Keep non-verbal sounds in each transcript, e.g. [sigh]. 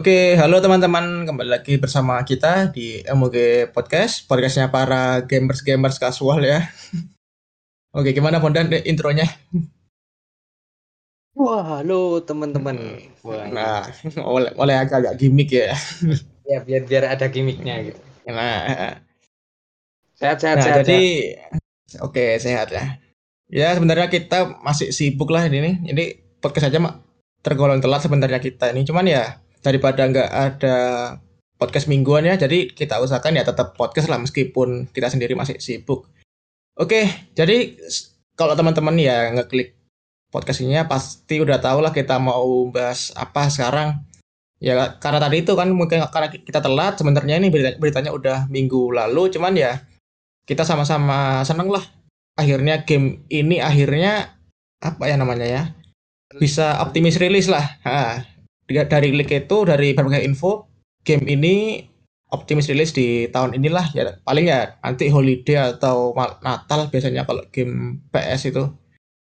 Oke, halo teman-teman, kembali lagi bersama kita di MOG Podcast, podcastnya para gamers-gamers kasual ya. [laughs] Oke, gimana Bondan eh, intronya? Wah, halo teman-teman. Wah, Nah, [laughs] oleh, oleh agak-agak gimmick ya. [laughs] ya biar biar ada gimmicknya gitu. Nah, Sehat sehat nah sehat. jadi oke sehat ya. Ya sebenarnya kita masih sibuk lah ini nih. Ini podcast aja mak tergolong telat sebenarnya kita ini. Cuman ya daripada nggak ada podcast mingguan ya, jadi kita usahakan ya tetap podcast lah meskipun kita sendiri masih sibuk. Oke, jadi kalau teman-teman ya ngeklik podcast ini ya pasti udah tahu lah kita mau bahas apa sekarang. Ya karena tadi itu kan mungkin karena kita telat sebenarnya ini berita- beritanya udah minggu lalu, cuman ya kita sama-sama seneng lah. Akhirnya game ini akhirnya apa ya namanya ya bisa optimis rilis lah. Ha, dari leak itu dari berbagai info game ini optimis rilis di tahun inilah ya paling ya nanti holiday atau Natal biasanya kalau game PS itu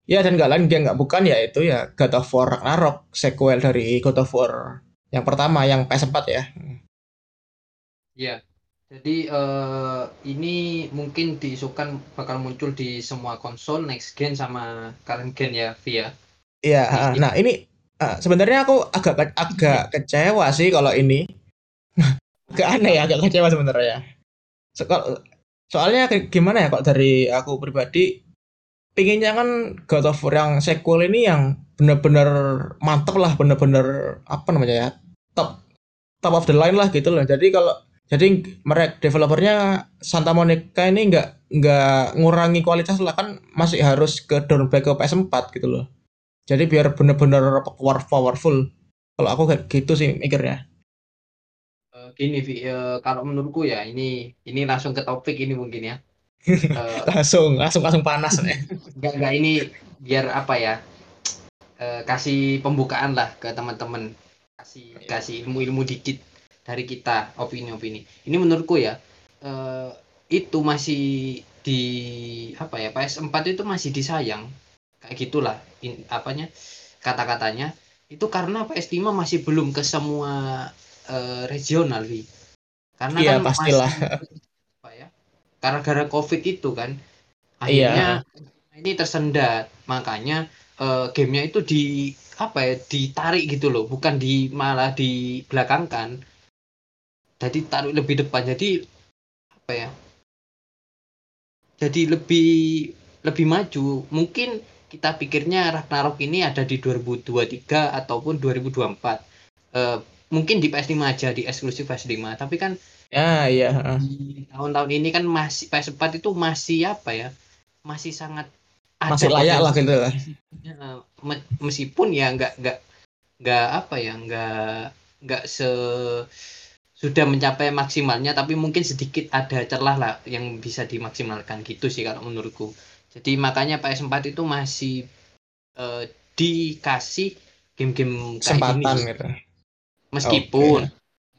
ya dan nggak lain dia nggak bukan ya itu ya God of War Ragnarok sequel dari God of War yang pertama yang PS4 ya Iya. Jadi eh, ini mungkin diisukan bakal muncul di semua konsol next gen sama current gen ya via. Iya, nah ini ah, sebenarnya aku agak ke- agak kecewa sih kalau ini. [laughs] Agak aneh ya agak kecewa sebenarnya. So- soalnya gimana ya kok dari aku pribadi pinginnya kan God of War yang sequel ini yang bener-bener mantep lah bener-bener apa namanya ya top top of the line lah gitu loh. Jadi kalau jadi mereka developernya Santa Monica ini nggak nggak ngurangi kualitas lah kan masih harus ke downgrade ke PS4 gitu loh jadi biar bener-bener power- powerful kalau aku kayak gitu sih mikirnya Eh, gini Vi, eh, kalau menurutku ya ini ini langsung ke topik ini mungkin ya. [laughs] Eh, langsung langsung langsung panas nih Enggak, enggak ini biar apa ya? eh, kasih pembukaan lah ke teman-teman. Kasih kasih ilmu-ilmu dikit dari kita, opini-opini. Ini menurutku ya eh, itu masih di apa ya? PS4 itu masih disayang. Gitulah in, apanya? Kata-katanya itu karena PS5 masih belum ke semua eh, regional, Vi. Karena Iya, kan pastilah. masih apa ya? Gara-gara Covid itu kan Iya. akhirnya ini tersendat makanya eh, gamenya itu di apa ya ditarik gitu loh bukan di malah dibelakangkan jadi taruh lebih depan jadi apa ya jadi lebih lebih maju mungkin kita pikirnya Ragnarok ini ada di 2023 ataupun 2024 Eh, mungkin di PS5 aja di eksklusif PS5 tapi kan ya di tahun-tahun ini kan masih PS4 itu masih apa ya masih sangat ada masih layak lah gitu lah Ya, me- meskipun ya nggak nggak nggak apa ya nggak nggak se sudah mencapai maksimalnya tapi mungkin sedikit ada celah lah yang bisa dimaksimalkan gitu sih kalau menurutku jadi makanya PS4 itu masih eh, dikasih game-game kayak gini kesempatan sih. gitu meskipun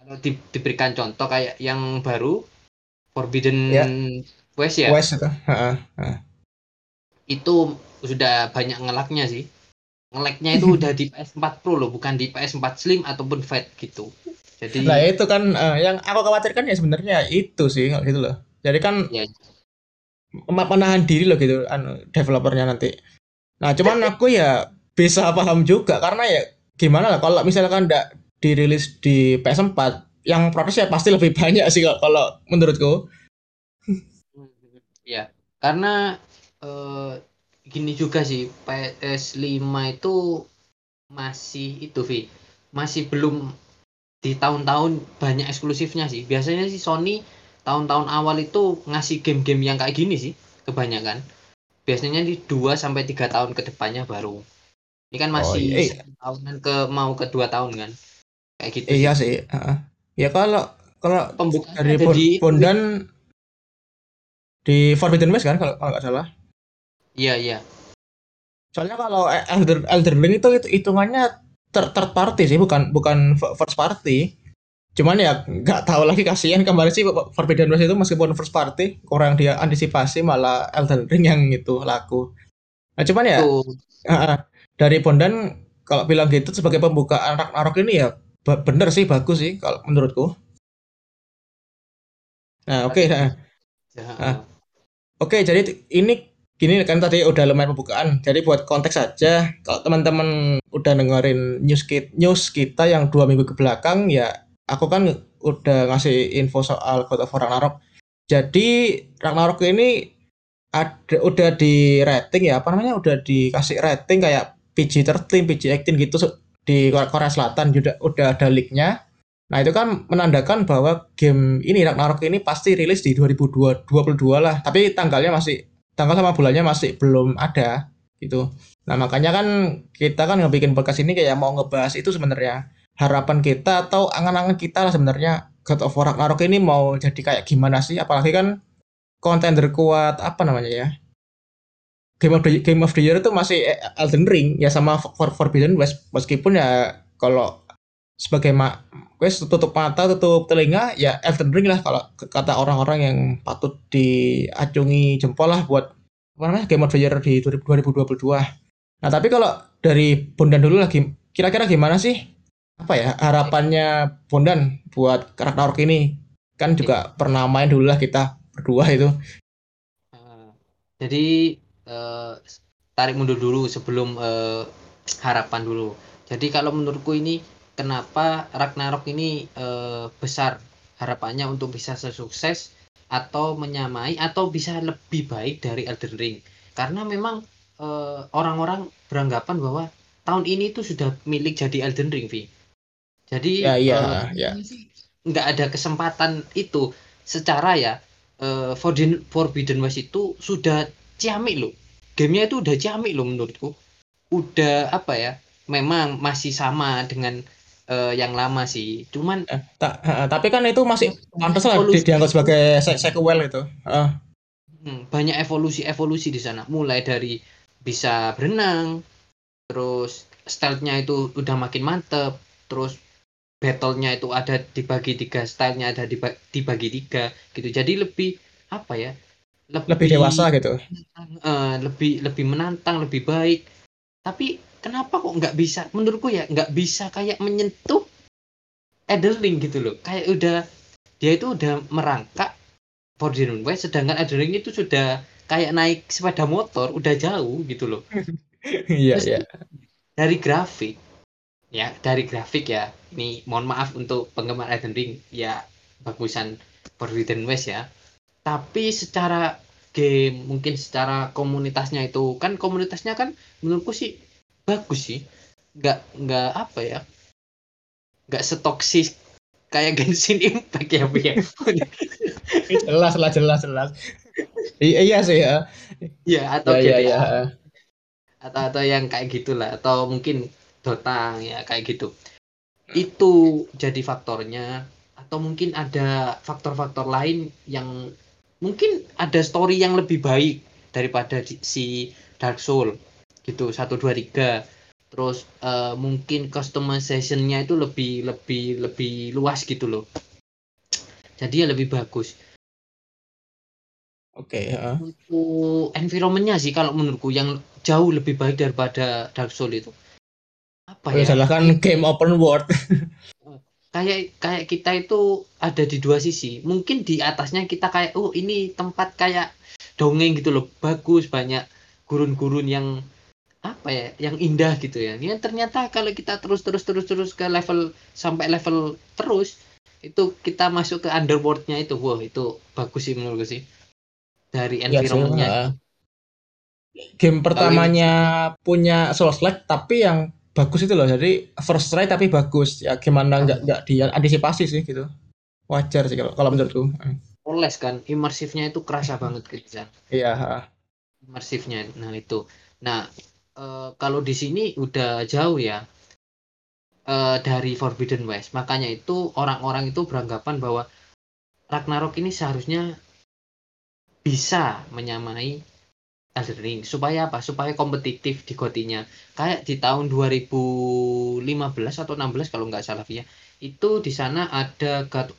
kalau di- diberikan contoh kayak yang baru Forbidden Ya. West ya West itu heeh. itu sudah banyak ngelaknya sih ngelaknya itu [laughs] udah di PS4 Pro loh bukan di PS4 Slim ataupun Fat gitu jadi Nah itu kan eh, yang aku khawatirkan ya sebenarnya itu sih gitu loh. Jadi kan Ya. Menahan diri loh gitu anu developernya nanti. Nah cuman aku ya bisa paham juga karena ya gimana lah kalau misalkan nggak dirilis di PS4 yang prosesnya pasti lebih [laughs] banyak sih kalau- kalau menurutku. [laughs] ya karena eh, gini juga sih PS5 itu masih itu Vi masih belum di tahun-tahun banyak eksklusifnya sih biasanya sih Sony tahun-tahun awal itu ngasih game-game yang kayak gini sih kebanyakan biasanya di 2 sampai tiga tahun ke depannya baru ini kan masih iya. tahunan ke mau ke dua tahun kan kayak gitu sih. Iya sih. heeh. Ya kalau kalau pembukaan dari Bon- di Bondan di Forbidden West kan kalau kalau nggak salah. iya iya Soalnya kalau Elder Elder Ring itu itu hitungannya third, third party sih, bukan bukan first party. Cuman ya nggak tahu lagi kasihan kemarin sih Forbidden West itu meskipun first party kurang dia antisipasi malah Elden Ring yang itu laku. Nah cuman ya ah, ah, dari Bondan kalau bilang gitu sebagai pembukaan Ragnarok ini ya bener sih bagus sih kalau menurutku. Nah, oke okay, nah. Ya, nah. Oke, okay, jadi ini gini kan tadi udah lumayan pembukaan. Jadi buat konteks saja, kalau teman-teman udah dengerin news kita, news kita yang dua minggu ke belakang, ya aku kan udah ngasih info soal God of Ragnarok. Jadi Ragnarok ini ada udah di rating ya apa namanya udah dikasih rating kayak PG-13, PG-18 gitu di Korea Selatan juga udah ada leaknya. Nah itu kan menandakan bahwa game ini Ragnarok ini pasti rilis di 2022 lah. Tapi tanggalnya masih tanggal sama bulannya masih belum ada gitu. Nah makanya kan kita kan ngebikin podcast ini kayak mau ngebahas itu sebenarnya harapan kita atau angan-angan kita lah sebenarnya. God of War Ragnarok ini mau jadi kayak gimana sih? Apalagi kan kontender kuat apa namanya ya? Game of the Game of the Year itu masih Elden Ring. Ya sama For Forbidden West. Meskipun ya kalau sebagai mak wes tutup mata tutup telinga ya Elden Ring lah kalau kata orang-orang yang patut diacungi jempol lah buat apa namanya Game of the Year di 2022 nah tapi kalau dari Bondan dulu lagi kira-kira gimana sih apa ya harapannya Bondan buat Ragnarok ini. Kan juga pernah main dulu lah kita berdua itu. Uh, jadi uh, tarik mundur dulu sebelum uh, harapan dulu. Jadi kalau menurutku ini kenapa Ragnarok ini uh, besar? Harapannya untuk bisa sesukses atau menyamai atau bisa lebih baik dari Elden Ring. Karena memang orang-orang beranggapan bahwa tahun ini itu sudah milik jadi Elden Ring Vi jadi ya, ya, uh, ya. nggak ada kesempatan itu. Secara ya uh, Forbidden, Forbidden West itu sudah ciamik loh. Gamenya itu udah ciamik loh menurutku. Udah apa ya memang masih sama dengan uh, yang lama sih. Cuman eh, ta uh, tapi kan itu masih pantas lah di, dianggap sebagai sequel itu. Uh. hmm, banyak evolusi evolusi di sana. Mulai dari bisa berenang terus stealthnya itu udah makin mantep terus battlenya itu ada dibagi tiga stylenya ada dibagi tiga gitu. Jadi lebih apa ya lebih, lebih dewasa gitu. uh, lebih lebih menantang lebih baik. Tapi kenapa kok nggak bisa menurutku ya nggak bisa kayak menyentuh Edeling gitu loh. Kayak udah dia itu udah merangkak Forbidden West sedangkan Edeling itu sudah kayak naik sepeda motor udah jauh gitu loh. [laughs] Iya iya. dari grafik ya dari grafik ya. Ini mohon maaf untuk penggemar Elden Ring. Ya bagusan Forbidden West ya. Tapi secara game mungkin secara komunitasnya itu kan komunitasnya kan menurutku sih bagus sih. Nggak nggak apa ya. Nggak setoksis kayak [laughs] Genshin Impact ya Bu ya. Jelas lah jelas jelas. Iya sih ya. Iya atau ya, ya, ya. atau atau yang kayak gitulah. Atau mungkin Dota ya kayak gitu. Itu jadi faktornya atau mungkin ada faktor-faktor lain yang mungkin ada story yang lebih baik daripada si Dark Soul gitu satu dua tiga. Terus uh, mungkin customizationnya itu lebih lebih lebih luas gitu loh. Jadi ya lebih bagus. Oke okay, uh. untuk environmentnya sih kalau menurutku yang jauh lebih baik daripada Dark Soul itu apa ya? Salah kan game open world. [laughs] kayak kayak kita itu ada di dua sisi. Mungkin di atasnya kita kayak oh ini tempat kayak dongeng gitu loh, bagus banyak gurun-gurun yang apa ya, yang indah gitu ya. Ini ternyata kalau kita terus terus terus terus ke level sampai level terus itu kita masuk ke underworldnya itu, wah itu bagus sih menurut gue sih dari iya environmentnya. Ya, game pertamanya punya Souls Like tapi yang bagus itu loh jadi first try tapi bagus. Ya gimana nggak nggak dia antisipasi sih gitu. Wajar sih kalau kalau menurutku. Oles kan imersifnya itu kerasa banget gitu iya imersifnya nah itu. Nah e, kalau di sini udah jauh ya e, dari Forbidden West. Makanya itu orang-orang itu beranggapan bahwa Ragnarok ini seharusnya bisa menyamai Elden Ring supaya apa? Supaya kompetitif di gotinya. Kayak di tahun 2015 atau 16 kalau nggak salah ya itu di sana ada God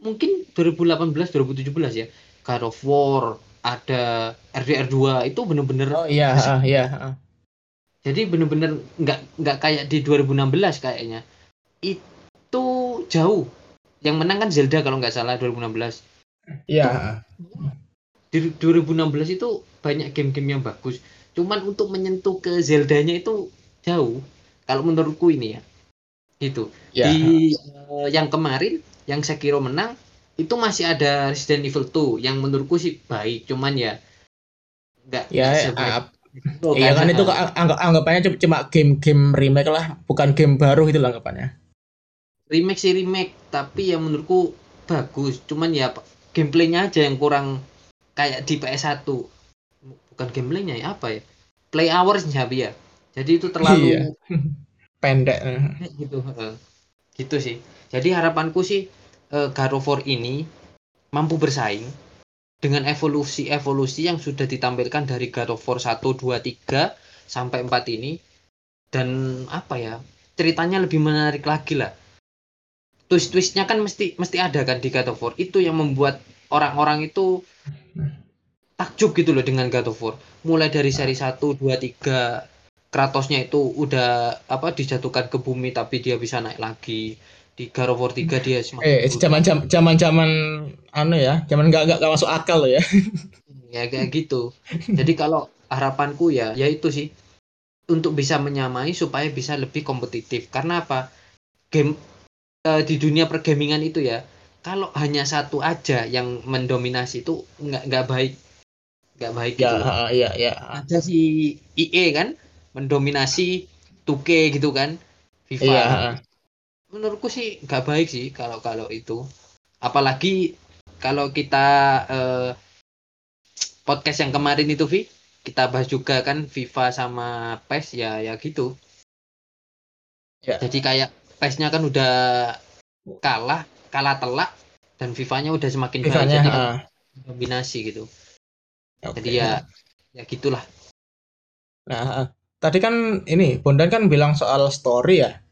mungkin 2018 2017 ya. God of War ada RDR 2 itu bener-bener oh iya uh, iya jadi bener-bener nggak nggak kayak di 2016 kayaknya. It, jauh. Yang menang kan Zelda kalau nggak salah 2016. Iya. Di 2016 itu banyak game-game yang bagus. Cuman untuk menyentuh ke Zeldanya itu jauh. Kalau menurutku ini ya. Gitu. Ya. Di eh, yang kemarin yang Sekiro menang itu masih ada Resident Evil 2 yang menurutku sih baik. Cuman ya nggak Ya, nggak sebaik ah, itu iya kan itu anggap anggapannya cuma- game-game remake lah, bukan game baru lah anggapannya. remake sih remake tapi yang menurutku bagus cuman ya gameplaynya aja yang kurang kayak di PS1 bukan gameplaynya ya apa ya? Play hours ya. Jadi itu terlalu Iya. [laughs] Pendek. gitu gitu sih. Jadi harapanku sih eh, God of War ini mampu bersaing dengan evolusi-evolusi yang sudah ditampilkan dari God of War 1, 2, 3 sampai 4 ini. Dan apa ya ceritanya lebih menarik lagi lah. Twist-twistnya kan mesti mesti ada kan di God of War. Itu yang membuat orang-orang itu takjub gitu loh dengan God of War. Mulai dari seri 1, 2, 3 Kratosnya itu udah apa dijatuhkan ke bumi tapi dia bisa naik lagi. Di God of War 3 dia semakin Eh, zaman zaman zaman anu ya, zaman nggak nggak nggak masuk akal loh ya. [laughs] ya kayak gitu. Jadi kalau harapanku ya ya itu sih. Untuk bisa menyamai supaya bisa lebih kompetitif. Karena apa? Game eh, di dunia pergamingan itu ya kalau hanya satu aja yang mendominasi itu nggak nggak baik nggak baik Ya, gitu ah, iya iya. ada si IE kan mendominasi 2K gitu kan FIFA ah. menurutku sih nggak baik sih kalau kalau itu apalagi kalau kita eh, podcast yang kemarin itu Vi kita bahas juga kan FIFA sama PES ya ya gitu Ya. jadi kayak PES-nya kan udah kalah kalah telak dan FIFA-nya udah semakin baik FIFA-nya, jadi kan ah. dominasi gitu Oke. jadi ya ya gitulah Nah, ah. tadi kan ini Bondan kan bilang soal story ya.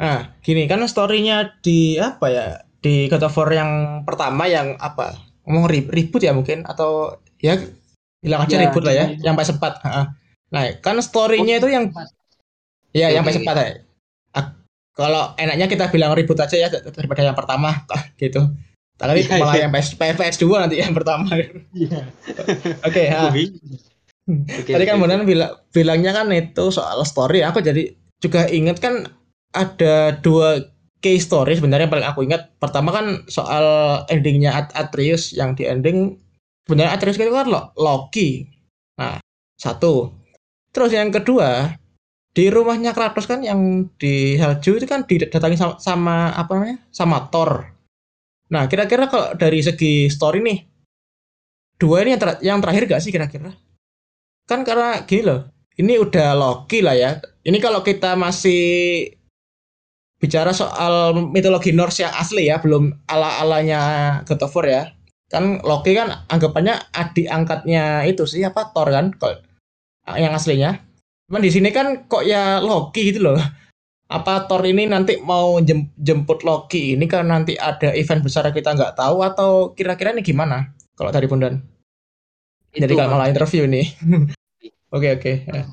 Nah, gini kan story-nya di apa ya? Di God of War yang pertama yang apa? Ngomong ri- ribut ya mungkin atau ya bilang aja Ya, ribut lah ya, yang PS4. Heeh. Nah, kan story-nya itu yang ya yang Oke. PS4 ya. Kalau enaknya kita bilang ribut aja ya daripada yang pertama gitu. Tapi Iya, malah iya. yang PS, PS2 nanti yang pertama. Oke, Iya. ah. Tadi kan Bondan bilang bilangnya kan itu soal story. Aku jadi juga inget kan ada dua case story sebenarnya yang paling aku ingat. Pertama kan soal endingnya At Atreus yang di ending sebenarnya Atreus itu kan Lo- Loki. Nah, satu. Terus yang kedua di rumahnya Kratos kan yang di Helju itu kan didatangi sama, sama apa namanya? sama Thor. Nah, kira-kira kalau dari segi story nih dua ini yang, ter- yang terakhir gak sih kira-kira? kan karena gini loh ini udah Loki lah ya ini kalau kita masih bicara soal mitologi Norse yang asli ya belum ala alanya God of War ya kan Loki kan anggapannya adik angkatnya itu sih apa Thor kan kalau yang aslinya cuman di sini kan kok ya Loki gitu loh. Apa Thor ini nanti mau jem- jemput Loki ini kan nanti ada event besar kita nggak tahu atau kira-kira ini gimana? Kalau dari Bondan jadi kalau malah interview nih [laughs] oke oke. Ya.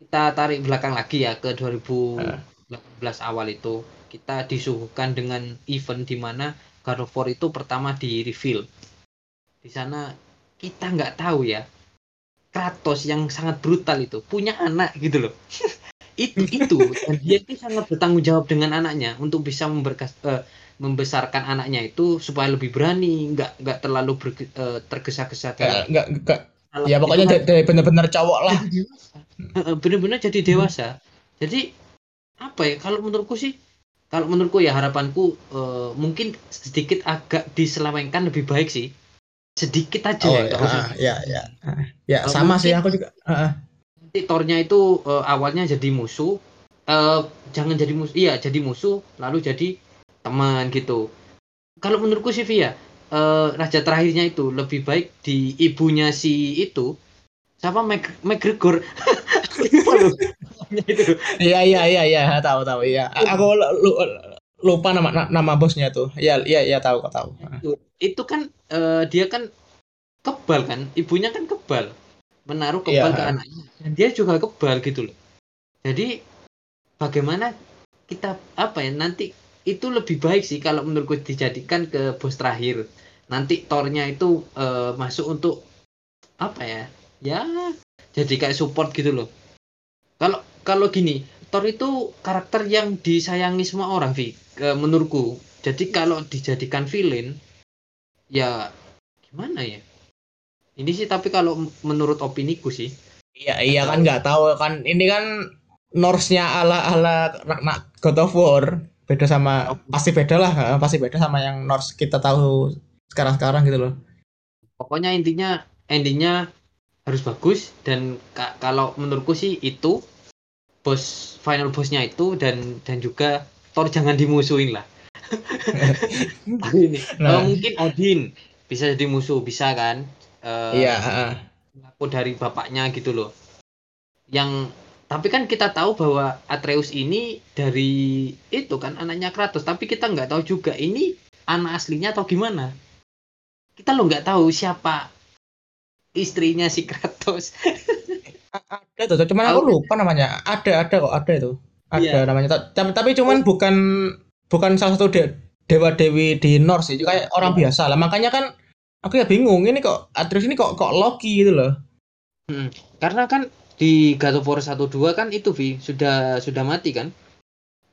kita tarik belakang lagi ya ke 2018 awal itu. Kita disuguhkan dengan event di mana God of War itu pertama di reveal. Di sana kita nggak tahu ya Kratos yang sangat brutal itu punya anak gitu loh. [laughs] Itu itu dan dia itu sangat bertanggung jawab dengan anaknya untuk bisa memberkas eh, membesarkan anaknya itu supaya lebih berani nggak nggak terlalu berge- eh, tergesa-gesa dalam nggak nggak. ya pokoknya dari, dari bener-bener cowok lah. Jadi bener-bener jadi dewasa. Jadi apa ya kalau menurutku sih kalau menurutku ya harapanku eh, mungkin sedikit agak diselewengkan lebih baik sih sedikit aja oh ya ya nggak usah ya ya. Ya Eh, sama sih aku juga. Heeh. nanti Thor-nya itu eh, awalnya jadi musuh. Eh jangan jadi musuh iya jadi musuh lalu jadi teman gitu. Kalau menurutku sih Via eh, raja terakhirnya itu lebih baik di ibunya si itu siapa McGregor. [laughs] Itu iya iya iya iya tahu tahu iya. [laughs] Aku lu- lupa nama na- nama bosnya tuh. Iya iya iya tahu kok tahu. Itu, itu kan eh, dia kan kebal kan? Ibunya kan kebal. Menaruh kebal Iya. ke anaknya. Dan dia juga kebal gitu loh. Jadi bagaimana kita apa ya nanti itu lebih baik sih kalau menurutku dijadikan ke bos terakhir. Nanti tornya itu uh, masuk untuk apa ya ya jadi kayak support gitu loh. Kalau kalau gini Thor itu karakter yang disayangi semua orang Vi uh, menurutku jadi kalau dijadikan villain ya gimana ya? Ini sih tapi kalau menurut opiniku sih. Iya iya kan nggak tahu kan. Ini kan Norse-nya ala ala God of War. Beda sama pasti beda lah pasti beda sama yang Norse kita tahu sekarang-sekarang gitu loh. Pokoknya intinya endingnya harus bagus dan kalau menurutku sih itu bos final bossnya itu dan dan juga Thor jangan dimusuhin lah. [laughs] ini nah. mungkin Odin bisa jadi musuh bisa kan? Uh, iya. Aku dari bapaknya gitu loh. Yang tapi kan kita tahu bahwa Atreus ini dari itu kan anaknya Kratos tapi kita nggak tahu juga ini anak aslinya atau gimana kita lo nggak tahu siapa istrinya si Kratos [laughs] ada tuh cuman aku lupa namanya ada ada kok ada itu ada yeah. namanya tapi, tapi cuman oh. bukan bukan salah satu de dewa dewi di Norse sih kayak orang yeah. biasa lah makanya kan aku ya bingung ini kok Atreus ini kok kok Loki gitu loh hmm. karena kan di God of War 1 2 kan itu Vi sudah sudah mati kan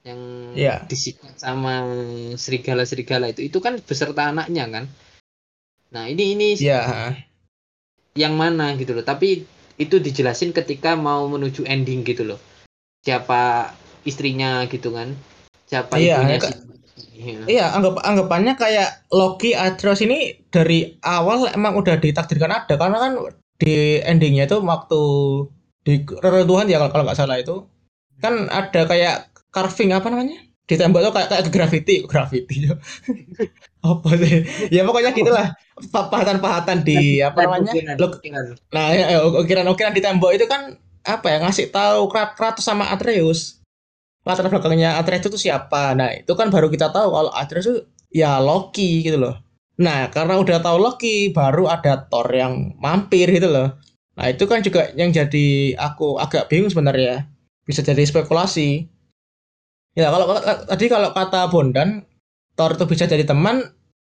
yang yeah. disikat sama serigala-serigala itu itu kan beserta anaknya kan Nah, ini ini ya. yang mana gitu loh. Tapi itu dijelasin ketika mau menuju ending gitu loh. Siapa istrinya gitu kan. Siapa iya, ibunya si Iya. iya, anggap anggapannya kayak Loki Atreus ini dari awal emang udah ditakdirkan ada karena kan di endingnya itu waktu di reruntuhan ya kalau nggak salah itu. Kan ada kayak carving apa namanya? Di tembok tuh kayak kayak graffiti [laughs] graffiti. Apa sih? Ya pokoknya gitulah. Pahatan-pahatan di apa namanya? nah ya, ya, ukiran-ukiran di tembok itu kan apa ya ngasih tahu Kratos sama Atreus latar belakangnya Atreus itu siapa? Nah itu kan baru kita tahu kalau Atreus itu ya Loki gitu loh. Nah karena udah tahu Loki baru ada Thor yang mampir gitu loh. Nah itu kan juga yang jadi aku agak bingung sebenarnya. Bisa jadi spekulasi. Ya kalau tadi kalau kata Bondan Thor itu bisa jadi teman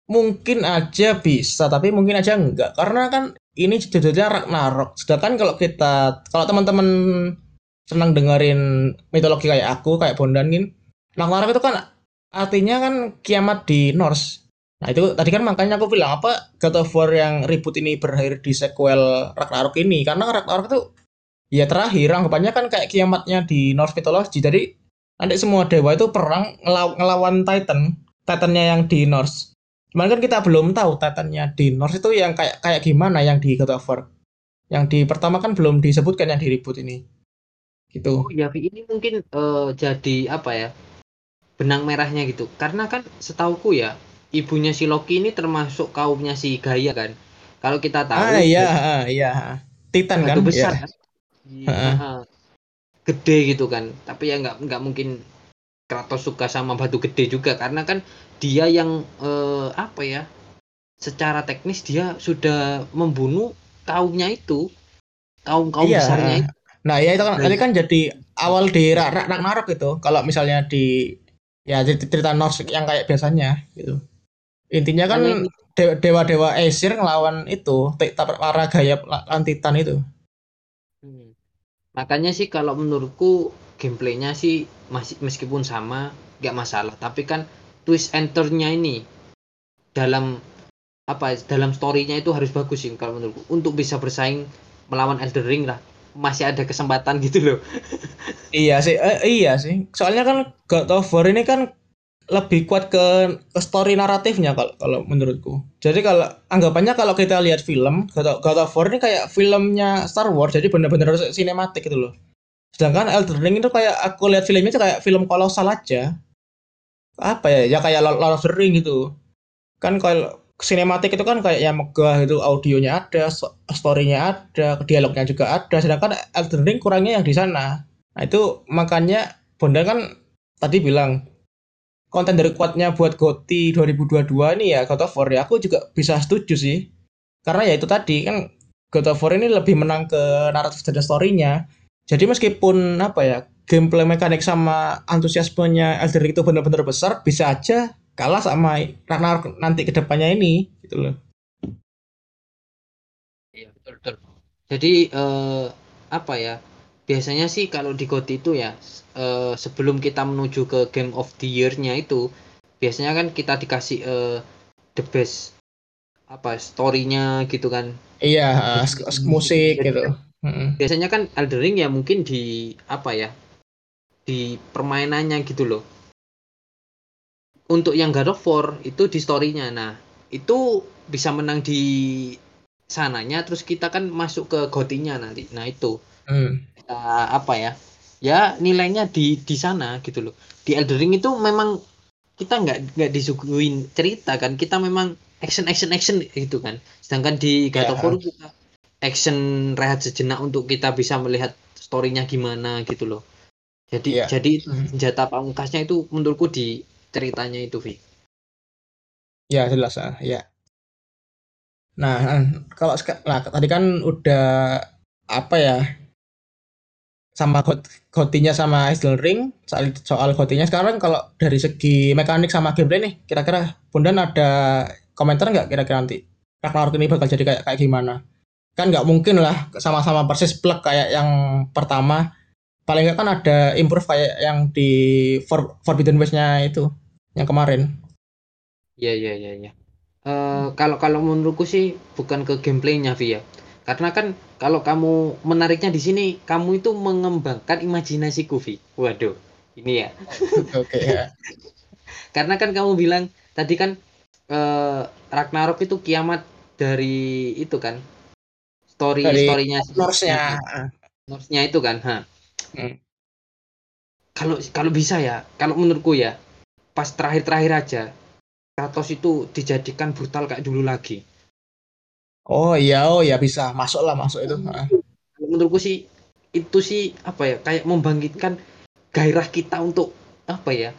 mungkin aja bisa tapi mungkin aja enggak. Karena kan ini judulnya Ragnarok. Sedangkan kalau kita kalau teman-teman senang dengerin mitologi kayak aku kayak Bondan gin Ragnarok itu kan artinya kan kiamat di Norse. Nah itu tadi kan makanya aku bilang apa God of War yang ribut ini berakhir di sequel Ragnarok ini? Karena Ragnarok itu ya terakhir anggapannya kan kayak kiamatnya di Norse mitologi. Jadi nanti semua dewa itu perang ngelaw ngelawan Titan Titannya yang di Norse. Cuman kan kita belum tahu Titannya di North itu yang kayak kayak gimana yang di God of War. Yang di pertama kan belum disebutkan yang di reboot ini. Gitu. Oh ya, ini mungkin uh, jadi apa ya? Benang merahnya gitu. Karena kan setauku ya, ibunya si Loki ini termasuk kaumnya si Gaia kan. Kalau kita tahu Ah iya, ah, iya. Titan kan. besar ya. kan. Iya. Gede gitu kan. Tapi ya nggak nggak mungkin Kratos suka sama batu gede juga karena kan dia yang eh, apa ya secara teknis dia sudah membunuh kaumnya itu kaum kaum iya. besarnya itu. Nah ya itu kan nah, kan jadi awal di Ragnarok itu kalau misalnya di ya cerita Norse yang kayak biasanya gitu. Intinya kan dewa-dewa Aesir ngelawan itu para gaya lantitan itu. Hmm. Makanya sih kalau menurutku gameplaynya sih masih meskipun sama nggak masalah tapi kan twist and turn-nya ini dalam apa dalam story-nya itu harus bagus sih kalau menurutku untuk bisa bersaing melawan Elden Ring lah masih ada kesempatan gitu loh iya sih eh, iya sih soalnya kan God of War ini kan lebih kuat ke, story naratifnya kalau kalau menurutku jadi kalau anggapannya kalau kita lihat film God of War ini kayak filmnya Star Wars jadi benar-benar sinematik gitu loh Sedangkan Elden Ring itu kayak aku lihat filmnya itu kayak film kolosal aja. Apa ya? Ya kayak Lord of the Ring gitu. Kan kalau sinematik itu kan kayak yang megah itu audionya ada, storynya ada, dialognya juga ada. Sedangkan Elden Ring kurangnya yang di sana. Nah itu makanya Bonda kan tadi bilang konten dari kuatnya buat GOTY 2022 ini ya God of War ya aku juga bisa setuju sih. Karena ya itu tadi kan God of War ini lebih menang ke naratif dan story-nya. Jadi meskipun apa ya gameplay mekanik sama antusiasmenya Elden Ring itu benar-benar besar, bisa aja kalah sama Ragnarok nanti ke depannya ini gitu loh. Iya betul betul. Jadi eh, apa ya? Biasanya sih kalau di GOTY itu ya eh, sebelum kita menuju ke Game of the Year-nya itu biasanya kan kita dikasih eh, the best apa story-nya gitu kan. Iya, uh, musik Jadi gitu. biasanya kan Elden Ring ya mungkin di apa ya? Di permainannya gitu loh. Untuk yang God of War itu di story-nya. Nah, itu bisa menang di sananya terus kita kan masuk ke gotinya nanti. Nah, itu Hmm. kita apa ya ya nilainya di di sana gitu loh di Elden Ring itu memang kita nggak nggak disuguhin cerita kan kita memang action action action gitu kan sedangkan di God of Ya. War kita action rehat sejenak untuk kita bisa melihat storynya gimana gitu loh jadi Iya. jadi senjata pamungkasnya itu menurutku di ceritanya itu Vi Ya jelas ah, ya. Nah, kalau nah tadi kan udah apa ya sama got gotinya sama Ring soal soal gotinya. Sekarang kalau dari segi mekanik sama gameplay nih kira-kira Bundan ada komentar nggak kira-kira nanti? Ragnarok ini bakal jadi kayak kayak gimana? Kan nggak mungkin lah sama-sama persis plek kayak yang pertama paling nggak kan ada improve kayak yang di For- Forbidden West-nya itu yang kemarin Iya iya iya iya. Eh, kalau kalau menurutku sih bukan ke gameplaynya Vi ya. Karena kan kalau kamu menariknya di sini kamu itu mengembangkan imajinasiku Vi. Waduh, ini ya. [laughs] oke ya [laughs] Karena kan kamu bilang tadi kan eh, Ragnarok itu kiamat dari itu kan story Dari storynya Norse-nya Norse-nya itu kan. Ha. Hmm. Kalau kalau bisa ya, kalau menurutku ya pas terakhir-terakhir aja Kratos itu dijadikan brutal kayak dulu lagi. Oh iya, oh ya bisa masuk lah masuk itu. Kalau menurutku sih itu sih apa ya kayak membangkitkan gairah kita untuk apa ya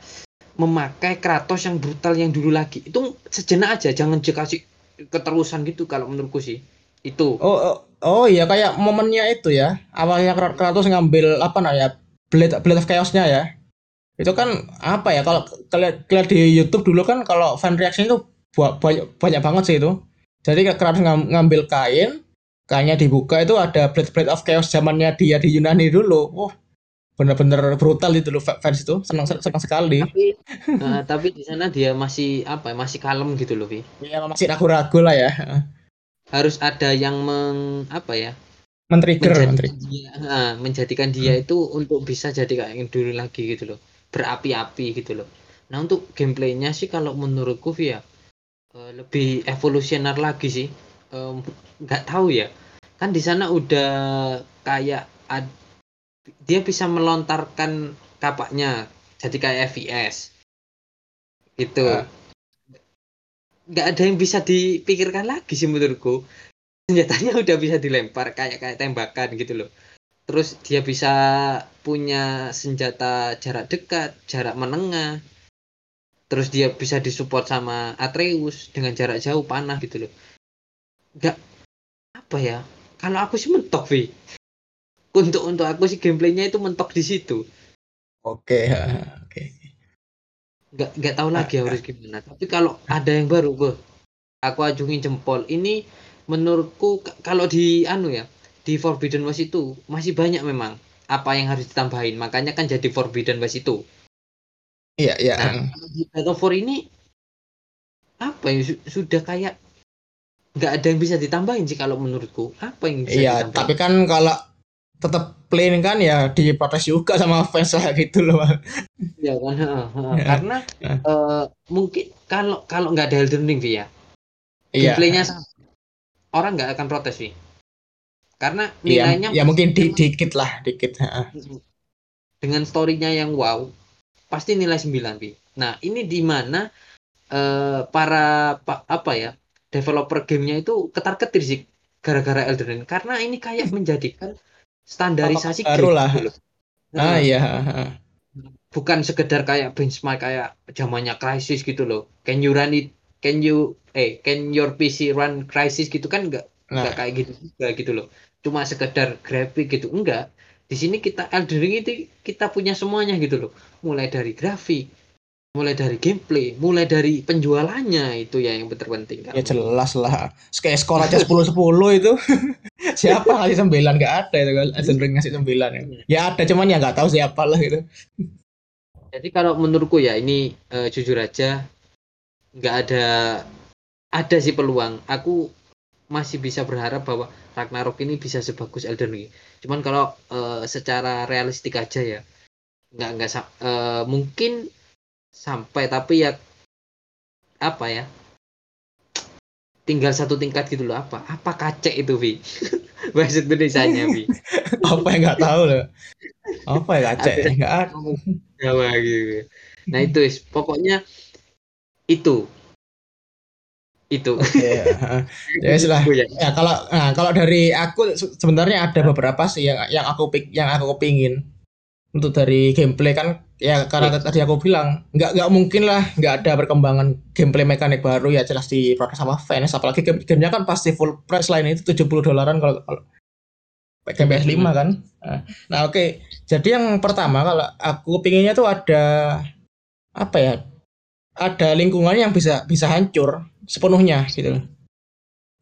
memakai Kratos yang brutal yang dulu lagi itu sejenak aja jangan dikasih keterusan gitu kalau menurutku sih itu Oh, oh, oh iya kayak momennya itu ya. Awalnya Kra- Kratos ngambil apa namanya Blade Blade of Chaos-nya ya. Itu kan apa ya kalau kalian kalian di YouTube dulu kan kalau fan reaction itu banyak banyak banget sih itu. Jadi Kratos ngam- ngambil kain, kainnya dibuka itu ada Blade Blade of Chaos zamannya dia di Yunani dulu. Wah, bener-bener brutal itu loh fa- fans itu senang senang sekali. tapi [laughs] eh, tapi di sana dia masih apa ya masih kalem gitu loh Vi Ya masih ragu-ragu lah ya. Harus ada yang meng apa ya? Men-trigger, menjadikan men-trigger. dia ah, menjadikan dia itu untuk bisa jadi kayak yang dulu lagi gitu loh. Berapi-api gitu loh. Nah untuk gameplaynya sih kalau menurutku ya lebih evolusioner lagi sih. Nggak tahu ya. Kan di sana udah kayak ad- dia bisa melontarkan kapaknya. Jadi kayak FPS gitu. Ah. Nggak ada yang bisa dipikirkan lagi sih menurutku. Senjatanya udah bisa dilempar kayak kayak tembakan gitu loh. Terus dia bisa punya senjata jarak dekat jarak menengah. Terus dia bisa disupport sama Atreus dengan jarak jauh panah gitu loh. Nggak apa ya? Kalau aku sih mentok Vi. Untuk untuk aku sih gameplaynya itu mentok di situ. Oke, [laughs] oke. Nggak nggak tahu lagi harus gimana. Tapi kalau ada yang baru gue aku acungin jempol. Ini menurutku kalau di anu ya di Forbidden West itu masih banyak memang apa yang harus ditambahin. Makanya kan jadi Forbidden West itu. Iya, iya. Nah, di War ini apa ya su- sudah kayak nggak ada yang bisa ditambahin sih kalau menurutku. Apa yang bisa Iya, ditambahin? tapi kan kalau tetap plain kan ya diprotes juga sama fans lah gitu loh. Iya kan. Ya. karena Ya. eh, mungkin kalau kalau nggak ada Elden Ring ya Iya. gameplaynya orang nggak akan protes Vi. karena Iya, nilainya ya mungkin di, dikit lah, dikit. dengan storynya yang wow pasti nilai 9 Pi. Nah ini di mana eh, para pa- apa ya developer gamenya itu ketar ketir sih gara-gara Elden Ring karena ini kayak [laughs] menjadikan standarisasi Baru lah. gitu loh. Nah, Ah iya, heeh. bukan sekedar kayak benchmark kayak zamannya Crisis gitu loh. Can you run it? Can you eh can your PC run Crisis gitu kan enggak Nah, enggak kayak gitu juga gitu loh. Cuma sekedar grafik gitu enggak. di sini kita Elden Ring itu kita punya semuanya gitu loh mulai dari grafik mulai dari gameplay mulai dari penjualannya itu ya yang terpenting kan Ya jelas lah. Kayak skor aja [laughs] 10 10 itu. [laughs] siapa ngasih 9 nggak ada itu kan. Elden Ring ngasih 9 ya. Ya ada cuman ya nggak tahu siapa lah gitu. jadi kalau menurutku ya ini eh, jujur aja nggak ada ada sih peluang aku masih bisa berharap bahwa Ragnarok ini bisa sebagus Elden Ring cuman kalau eh, secara realistik aja ya nggak nggak eh, mungkin sampai tapi ya apa ya tinggal satu tingkat gitu loh apa apa kacek itu Vi [laughs] bahasa Indonesianya Vi [laughs] Apa yang nggak tahu loh. Apa ya kacek? Nggak ada. Jawa gitu nah itu Is. pokoknya itu itu Oke. [laughs] ya. Ya. Itu ya. Ya kalau nah, kalau dari aku se- sebenarnya ada beberapa sih yang yang aku yang aku kepingin untuk dari gameplay kan ya karena tadi aku bilang nggak nggak mungkin lah nggak ada perkembangan gameplay mekanik baru ya jelas di protes sama fans. Apalagi game gamenya kan pasti full price lain itu 70 dolaran kalau kalau pakai PS5 kan? Nah, nah, oke. Jadi yang pertama kalau aku pinginnya tuh ada apa ya ada lingkungan yang bisa bisa hancur sepenuhnya gitu.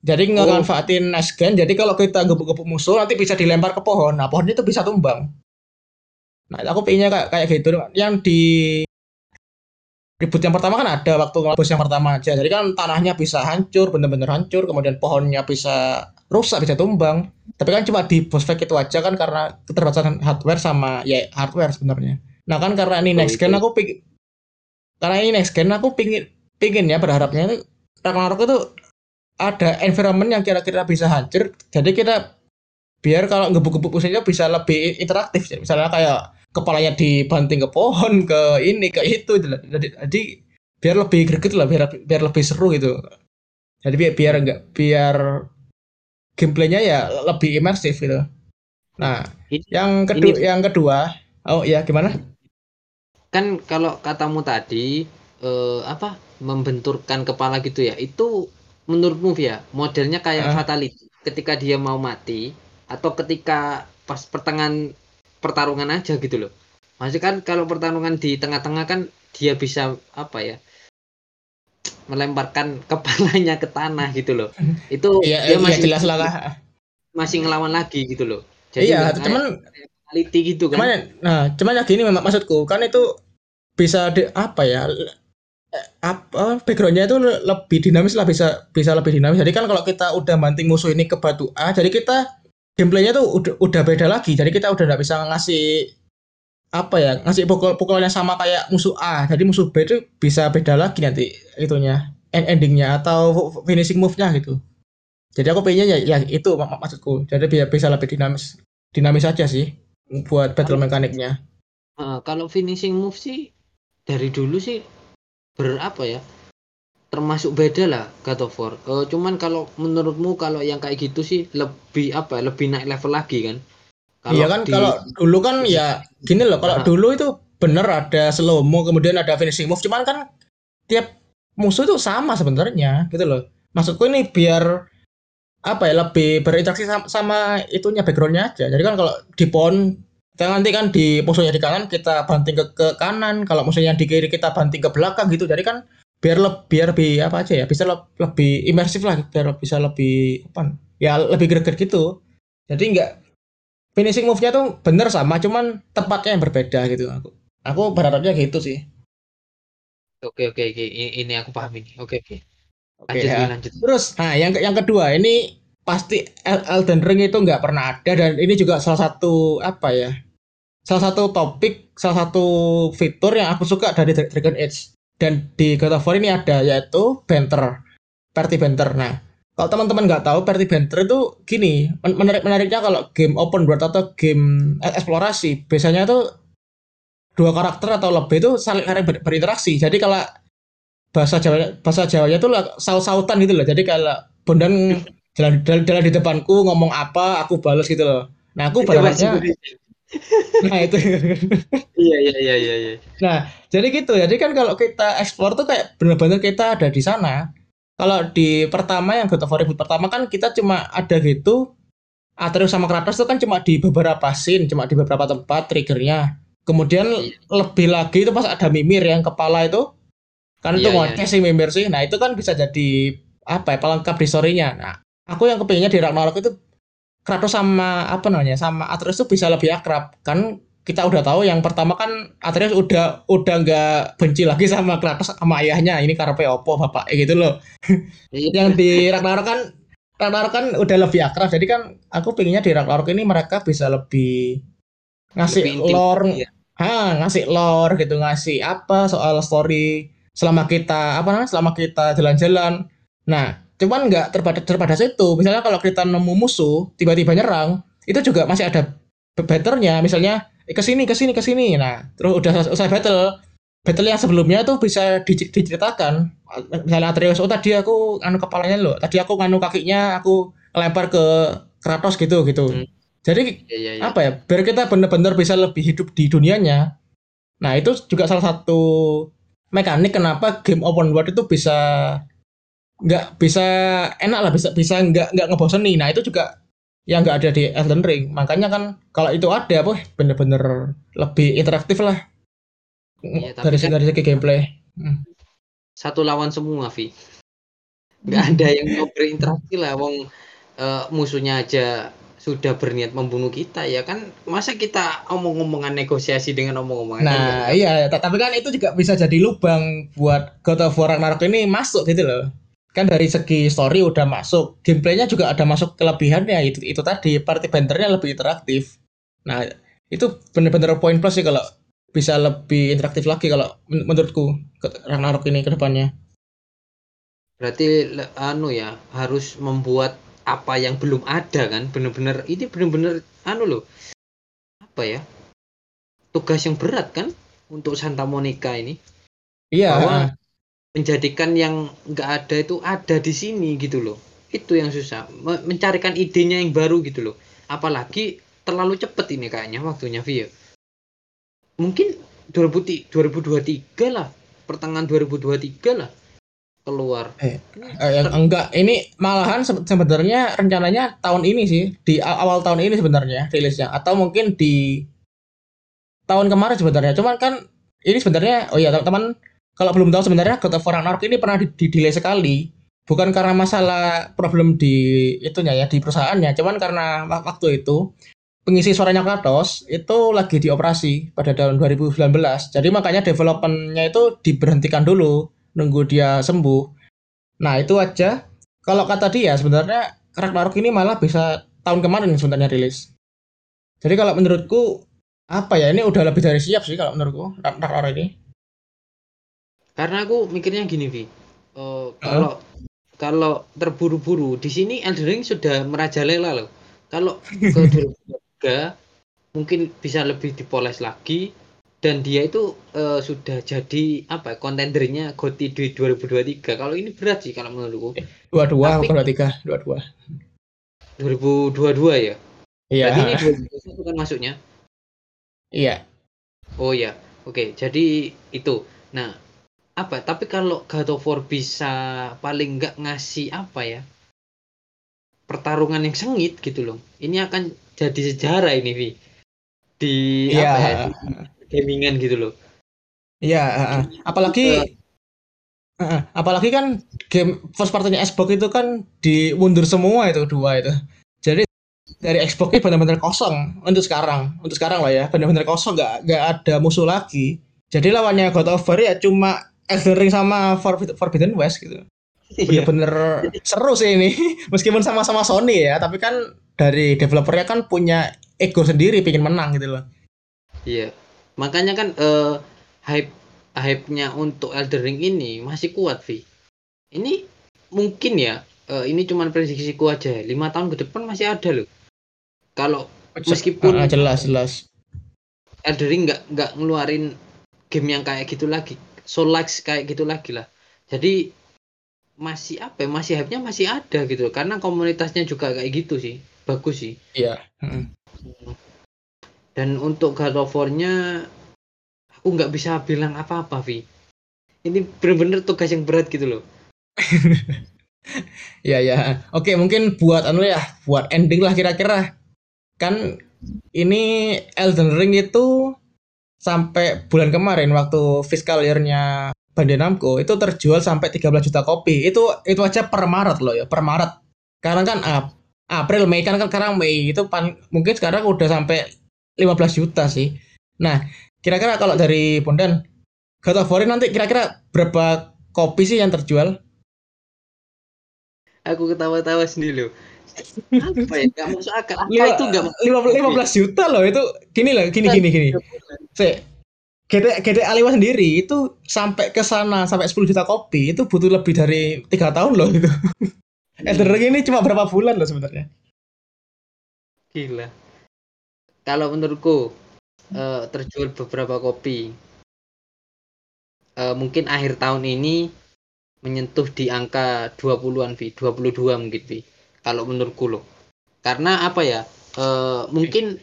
Jadi ngemanfaatin nice gun jadi kalau kita gebuk-gebuk musuh nanti bisa dilempar ke pohon. Nah pohonnya itu bisa tumbang nah aku pengennya kayak kayak gitu. Yang di ribut yang pertama kan ada waktu ngelabos yang pertama aja. Jadi kan tanahnya bisa hancur bener-bener hancur kemudian pohonnya bisa rusak bisa tumbang. Tapi kan cuma di boss fight itu aja kan karena keterbatasan hardware sama ya hardware sebenarnya. Nah kan karena ini Oh, next gen aku pingin karena ini next gen aku pingin pingin ya berharapnya itu Ragnarok itu ada environment yang kira-kira bisa hancur. Jadi kita biar kalau ngebuk-gebuk musuhnya bisa lebih interaktif. Ya. misalnya kayak kepalanya dibanting ke pohon ke ini ke itu jadi, jadi biar lebih greget lah biar biar lebih seru gitu. Jadi biar biar enggak biar gameplaynya ya lebih imersif gitu. Nah Ini- yang kedua ini- yang kedua oh ya gimana? Kan kalau katamu tadi eh, apa membenturkan kepala gitu ya itu menurutmu ya modelnya kayak Ah. fatality. Ketika dia mau mati atau ketika pas pertengahan pertarungan aja gitu loh. Masih kan kalau pertarungan di tengah-tengah kan dia bisa apa ya melemparkan [laughs] kepalanya ke tanah gitu loh. Itu iya dia iya masih jelas lah. masih ngelawan lagi gitu loh. Iya nggak cuman fatality gitu kan. cuman nah cuman ya gini memang maksudku kan itu bisa di, apa ya eh, apa backgroundnya itu le- lebih dinamis lah bisa bisa lebih dinamis. Jadi kan kalau kita udah banting musuh ini ke batu A jadi kita gameplaynya tuh udah udah beda lagi. Jadi kita udah nggak bisa ngasih apa ya ngasih pukul pukulannya sama kayak musuh A. Jadi musuh B itu bisa beda lagi nanti itunya end endingnya atau finishing move-nya gitu. Jadi aku pengennya ya, ya itu mak- mak- maksudku. Jadi biar bisa lebih dinamis dinamis aja sih buat battle mekaniknya. Eh, kalau finishing move sih dari dulu sih berapa ya termasuk beda lah God of War. Eh, cuman kalau menurutmu kalau yang kayak gitu sih lebih apa ya, lebih naik level lagi kan iya kan di- kalau dulu kan ya gini loh kalau Nah. dulu itu bener ada slow mo kemudian ada finishing move cuman kan tiap musuh itu sama sebenarnya gitu loh maksudku ini biar apa ya lebih berinteraksi sama, sama itunya backgroundnya aja jadi kan kalau di pohon kita nanti kan di musuhnya di kanan kita banting ke, ke kanan kalau musuhnya di kiri kita banting ke belakang gitu jadi kan biar lebih biar lebih apa aja ya bisa le- lebih imersif lah biar bisa lebih apa ya lebih greget gitu. Jadi nggak finishing move-nya tuh bener sama cuman tempatnya yang berbeda gitu. Aku aku berharapnya gitu sih. Oke oke oke. Ini aku paham ini oke oke. Oke lanjut ya. Wi, lanjut. Terus nah yang yang kedua ini pasti El- Elden Ring itu nggak pernah ada dan ini juga salah satu apa ya salah satu topik salah satu fitur yang aku suka dari Dra- Dragon Age dan di God of War ini ada yaitu banter party banter. Nah kalau teman-teman nggak tahu party banter itu gini men- menarik menariknya kalau game open world atau game e- eksplorasi biasanya tuh dua karakter atau lebih itu saling saling ber- berinteraksi. Jadi kalau bahasa Jawa bahasa Jawanya tuh lah saut-sautan gitu loh. Jadi kalau Bondan [laughs] jalan, jalan, jalan di depanku ngomong apa aku balas gitu loh. Nah aku Itu Indonesia. Nah itu iya iya iya iya iya Nah, jadi gitu. Jadi kan kalau kita explore tuh kayak bener-bener kita ada di sana. Kalau di pertama yang God of War Reboot pertama kan kita cuma ada gitu Atreus sama Kratos itu kan cuma di beberapa scene, cuma di beberapa tempat triggernya. Kemudian Iya. lebih lagi itu pas ada Mimir yang kepala itu kan itu Iya, iya. ngoceh sih Mimir sih. Nah, itu kan bisa jadi apa ya pelengkap di story-nya. Nah, aku yang kepinginnya di Ragnarok itu Kratos sama apa namanya sama Atreus itu bisa lebih akrab kan kita udah tahu yang pertama kan Atreus udah udah nggak benci lagi sama Kratos sama ayahnya ini karena opo bapak gitu loh Iya. yang di Ragnarok kan Ragnarok kan udah lebih akrab jadi kan aku pengennya di Ragnarok ini mereka bisa lebih ngasih Lebih intim. lore Iya. ha ngasih lore gitu ngasih apa soal story selama kita apa namanya selama kita jalan-jalan nah cuman nggak terbatas terbatas itu. Misalnya kalau kita nemu musuh tiba-tiba nyerang itu juga masih ada betternya misalnya eh, ke sini ke sini ke sini nah terus udah selesai- battle. Battle yang sebelumnya tuh bisa di- diceritakan. Misalnya Atreus oh tadi aku anu kepalanya loh. Tadi aku nganu kakinya aku lempar ke Kratos gitu gitu. Hmm. jadi Iya, iya, iya. apa ya biar kita benar-benar bisa lebih hidup di dunianya. Nah itu juga salah satu mekanik kenapa game open world itu bisa nggak bisa enak lah bisa bisa nggak nggak ngebosenin. Nah itu juga yang nggak ada di Elden Ring. Makanya kan kalau itu ada apa bener-bener lebih interaktif lah. Iya, tapi dari kan- segi dari segi gameplay. Hmm. Satu lawan semua, Vi. Nggak ada yang mau berinteraksi lah, wong eh, musuhnya aja sudah berniat membunuh kita ya kan? Masa kita omong-omongan negosiasi dengan omong-omongan Nah, nggak- iya, tapi kan itu juga bisa jadi lubang buat God of War Ragnarok ini masuk gitu loh. Kan dari segi story udah masuk, gameplaynya juga ada masuk kelebihannya itu itu tadi party banternya lebih interaktif. Nah, itu bener-bener poin plus sih kalau bisa lebih interaktif lagi kalau men- menurutku Ragnarok ini ke depannya. berarti anu ya harus membuat apa yang belum ada kan bener-bener ini bener-bener anu loh apa ya tugas yang berat kan untuk Santa Monica ini Iya, Bahwa- menjadikan yang nggak ada itu ada di sini gitu loh. Itu yang susah. Me- mencarikan idenya yang baru gitu loh. Apalagi terlalu cepet ini kayaknya waktunya Vio. Mungkin 2000 2023 lah. Pertengahan 2023 lah keluar. Eh, yang enggak ini malahan se- sebenarnya rencananya tahun ini sih. Di awal tahun ini sebenarnya rilisnya. Atau mungkin di tahun kemarin sebenarnya. Cuman kan ini sebenarnya oh iya teman-teman kalau belum tahu sebenarnya God of War Ragnarok ini pernah di, sekali bukan karena masalah problem di itunya ya di perusahaannya cuman karena wak- waktu itu pengisi suaranya Kratos itu lagi dioperasi pada tahun 2019 jadi makanya developmentnya itu diberhentikan dulu nunggu dia sembuh Nah itu aja. Kalau kata dia sebenarnya Ragnarok ini malah bisa tahun kemarin sebenarnya rilis. Jadi kalau menurutku apa ya ini udah lebih dari siap sih kalau menurutku Rag- Ragnarok ini. Karena aku mikirnya gini Vi. Eh, kalau kalau terburu-buru di sini Elden Ring sudah merajalela loh. Kalau ke [laughs] 2023 mungkin bisa lebih dipoles lagi. Dan dia itu eh, sudah jadi apa ya, kontendernya GOTY di 2023 kalau ini berat sih kalau menurutku. Dua-dua, Tapi- bukan dua tiga, dua-dua. 2022 ya? Iya, berarti ini 2021 kan masuknya? Iya. Oh ya, oke. Jadi itu. Nah, apa? Tapi kalau God of War bisa paling nggak ngasih apa ya? Pertarungan yang sengit gitu loh. Ini akan jadi sejarah ini, Vi. Di Iya. apa ya? Di gamingan gitu loh. Iya, heeh. apalagi heeh, apalagi kan game first partinya Xbox itu kan dimundur semua itu dua itu. Jadi dari Xbox ini benar-benar kosong untuk sekarang, untuk sekarang lah ya, benar-benar kosong, nggak nggak ada musuh lagi. Jadi lawannya God of War ya cuma Elden Ring sama Forbid- Forbidden West gitu. Iya. Bener-bener seru sih ini, [laughs] meskipun sama-sama Sony ya, tapi kan dari developernya kan punya ego sendiri, pengen menang gitu loh. Iya. Makanya kan eh, hype hype-nya untuk Elden Ring ini masih kuat, Vi. Ini mungkin ya, eh, ini cuman prediksiku aja. Lima tahun ke depan masih ada loh. Kalau Meskipun- Ah, jelas jelas. Elden Ring nggak nggak ngeluarin game yang kayak gitu lagi, Soul Likes kayak gitu lagi lah. Jadi masih apa? ya, Masih hype-nya masih ada gitu, karena komunitasnya juga kayak gitu sih, bagus sih. Iya. heeh. Dan untuk God of War-nya aku nggak bisa bilang apa-apa, Vi. Ini bener-bener tugas yang berat gitu loh. [laughs] ya ya. Oke, mungkin buat anu ya, buat ending lah kira-kira. Kan ini Elden Ring itu sampai bulan kemarin waktu fiscal year-nya Bandai Namco itu terjual sampai 13 juta kopi. Itu itu aja per Maret loh ya, per Maret. Sekarang kan Ap- April, Mei kan kan sekarang Mei itu pan, mungkin sekarang udah sampai 15 juta sih. Nah, kira-kira kalau dari Bondan God of nanti kira-kira berapa kopi sih yang terjual? Aku ketawa-tawa sendiri loh. Apa ya? Gak masuk akal. Angka Lima- itu gak lima- 15 juta loh itu gini loh gini gini gini Sik, GT GTA 5 sendiri itu sampai ke sana sampai 10 juta kopi itu butuh lebih dari tiga tahun loh itu. Elden Ring ini cuma berapa bulan loh sebenarnya. Gila. Kalau menurutku eh, terjual beberapa kopi. Eh, mungkin akhir tahun ini menyentuh di angka 20-an Vi, 22 mungkin Vi. Kalau menurutku loh. Karena apa ya? eh, mungkin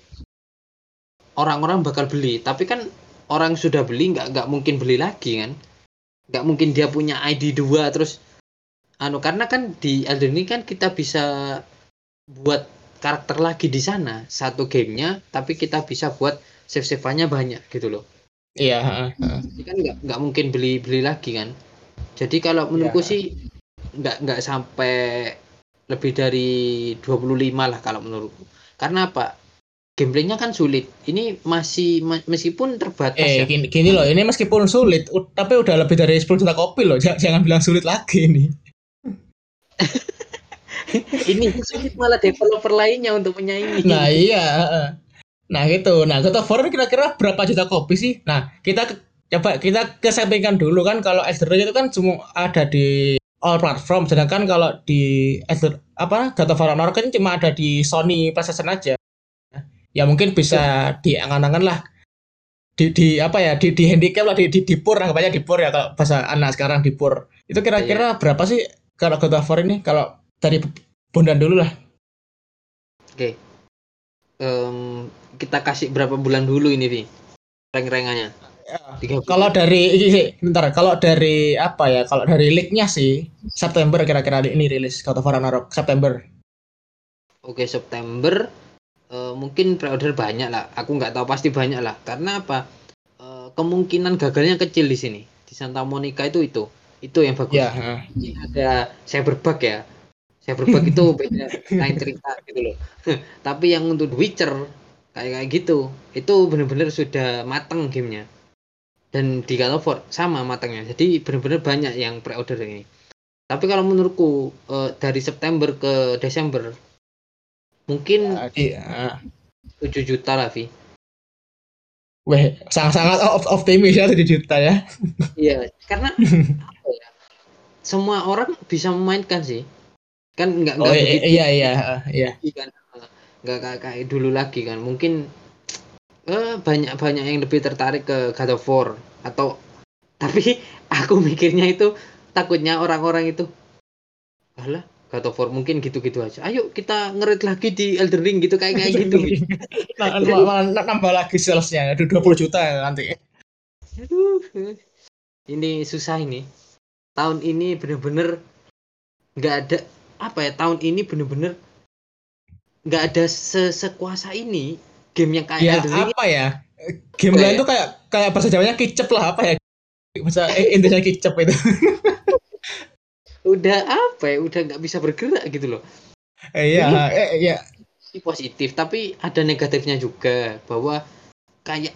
orang-orang bakal beli, tapi kan orang sudah beli nggak nggak mungkin beli lagi kan? Nggak mungkin dia punya ID 2 terus anu karena kan di Elden Ring kan kita bisa buat karakter lagi di sana satu gamenya tapi kita bisa buat save saveannya banyak gitu loh Iya, jadi kan nggak nggak mungkin beli beli lagi kan jadi kalau menurutku Ya. sih nggak nggak sampai lebih dari 25 lah kalau menurutku karena apa gameplaynya kan sulit ini masih ma- meskipun terbatas Eh ya gini, gini loh, ini meskipun sulit, tapi udah lebih dari 10 juta kopi loh. Jangan, jangan bilang sulit lagi ini. [laughs] ini sulit malah developer lainnya untuk menyaingi Nah iya. Nah gitu. Nah God of War ini kira-kira berapa juta kopi sih? Nah kita coba kita kesampingkan dulu kan kalau Elden Ring itu kan cuma ada di all platform, sedangkan kalau di apa God of Ragnarok kan cuma ada di Sony PlayStation aja. Ya mungkin bisa diangan-angan lah. Di, di apa ya di di handicap lah di di dipur anggapnya dipur ya kalau bahasa anak sekarang dipur itu kira-kira berapa sih kalau God of War ini kalau dari Bondan dulu lah Oke. Em, kita kasih berapa bulan dulu ini, Vi? Rank-rankannya. Kalau dari bentar, kalau dari apa ya? Kalau dari leak-nya sih September kira-kira ini rilis God of War Ragnarok September. Oke, September eh, mungkin pre-order banyak lah. Aku nggak tahu pasti banyak lah. Karena apa? Eh, kemungkinan gagalnya kecil di sini. Di Santa Monica itu itu. Itu yang bagus. Heeh. Ini ada cyberbug ya. Cyberbug itu [laughs] beda lain cerita gitu loh. [laughs] Tapi yang untuk The Witcher kayak kayak gitu, itu benar-benar sudah mateng gamenya. Dan di War sama matangnya. Jadi benar-benar banyak yang pre-order ini. Tapi kalau menurutku eh, dari September ke Desember mungkin Jadi, heeh. 7 juta lah Vi. Weh, sangat-sangat op- optimis ya 7 juta ya. Iya, [laughs] karena apa ya? Semua orang bisa memainkan sih. Kan nggak Oh nggak begitu iya iya heeh, iya. lagi kan kayak dulu lagi kan mungkin eh, banyak banyak yang lebih tertarik ke God of War. Atau tapi [laughs] aku mikirnya itu takutnya orang-orang itu alah God of War mungkin gitu-gitu aja. Ayo kita ngerit lagi di Elden Ring gitu kayak kayak gitu. [laughs] Nah, [laughs] nambah lagi salesnya, ada 20 juta nanti. Aduh, ini susah ini. Tahun ini bener-bener nggak ada apa ya tahun ini bener-bener nggak ada se sekuasa ini game yang kayak Ya Elden Ring apa ya? Game lain ya? tuh kayak kayak bahasa Jawanya kicep lah apa ya? Bahasa eh, Indonesia kicep itu. [laughs] udah apa ya udah nggak bisa bergerak gitu loh Eh, Iya, eh, iya. ini positif tapi ada negatifnya juga bahwa kayak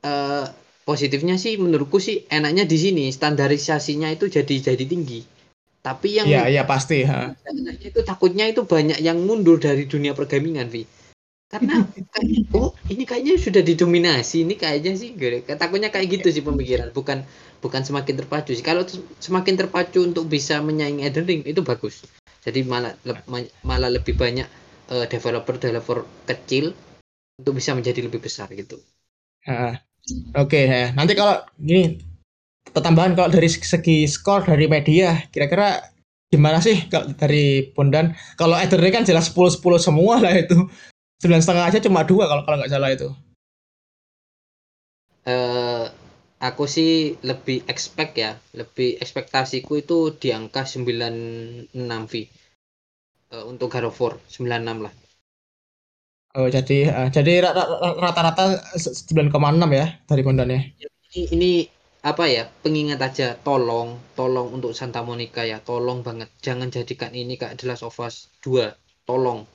eh, positifnya sih menurutku sih enaknya di sini standarisasinya itu jadi jadi tinggi tapi yang Iya, iya pasti, ha. enaknya itu takutnya itu banyak yang mundur dari dunia pergamingan Vi karena oh ini kayaknya sudah didominasi ini kayaknya sih takutnya kayak gitu sih pemikiran bukan bukan semakin terpacu sih kalau semakin terpacu untuk bisa menyaingi Elden Ring itu bagus jadi malah le- ma- malah lebih banyak eh, developer-developer kecil untuk bisa menjadi lebih besar gitu Ha. Oke, ya. nanti kalau gini tambahan kalau dari segi skor dari media, kira-kira gimana sih kalau dari Bondan? Kalau Elden Ring kan jelas 10 10 semua lah itu. Sembilan setengah aja cuma dua kalau kalau nggak salah itu. eh aku sih lebih expect ya lebih ekspektasiku itu di angka 96 V uh, untuk War 96 lah Oh, jadi uh, jadi rata-rata 9,6 ya dari Bondannya. Ini, ini apa ya? Pengingat aja, tolong, tolong untuk Santa Monica ya, tolong banget jangan jadikan ini kayak The Last of Us 2. Tolong.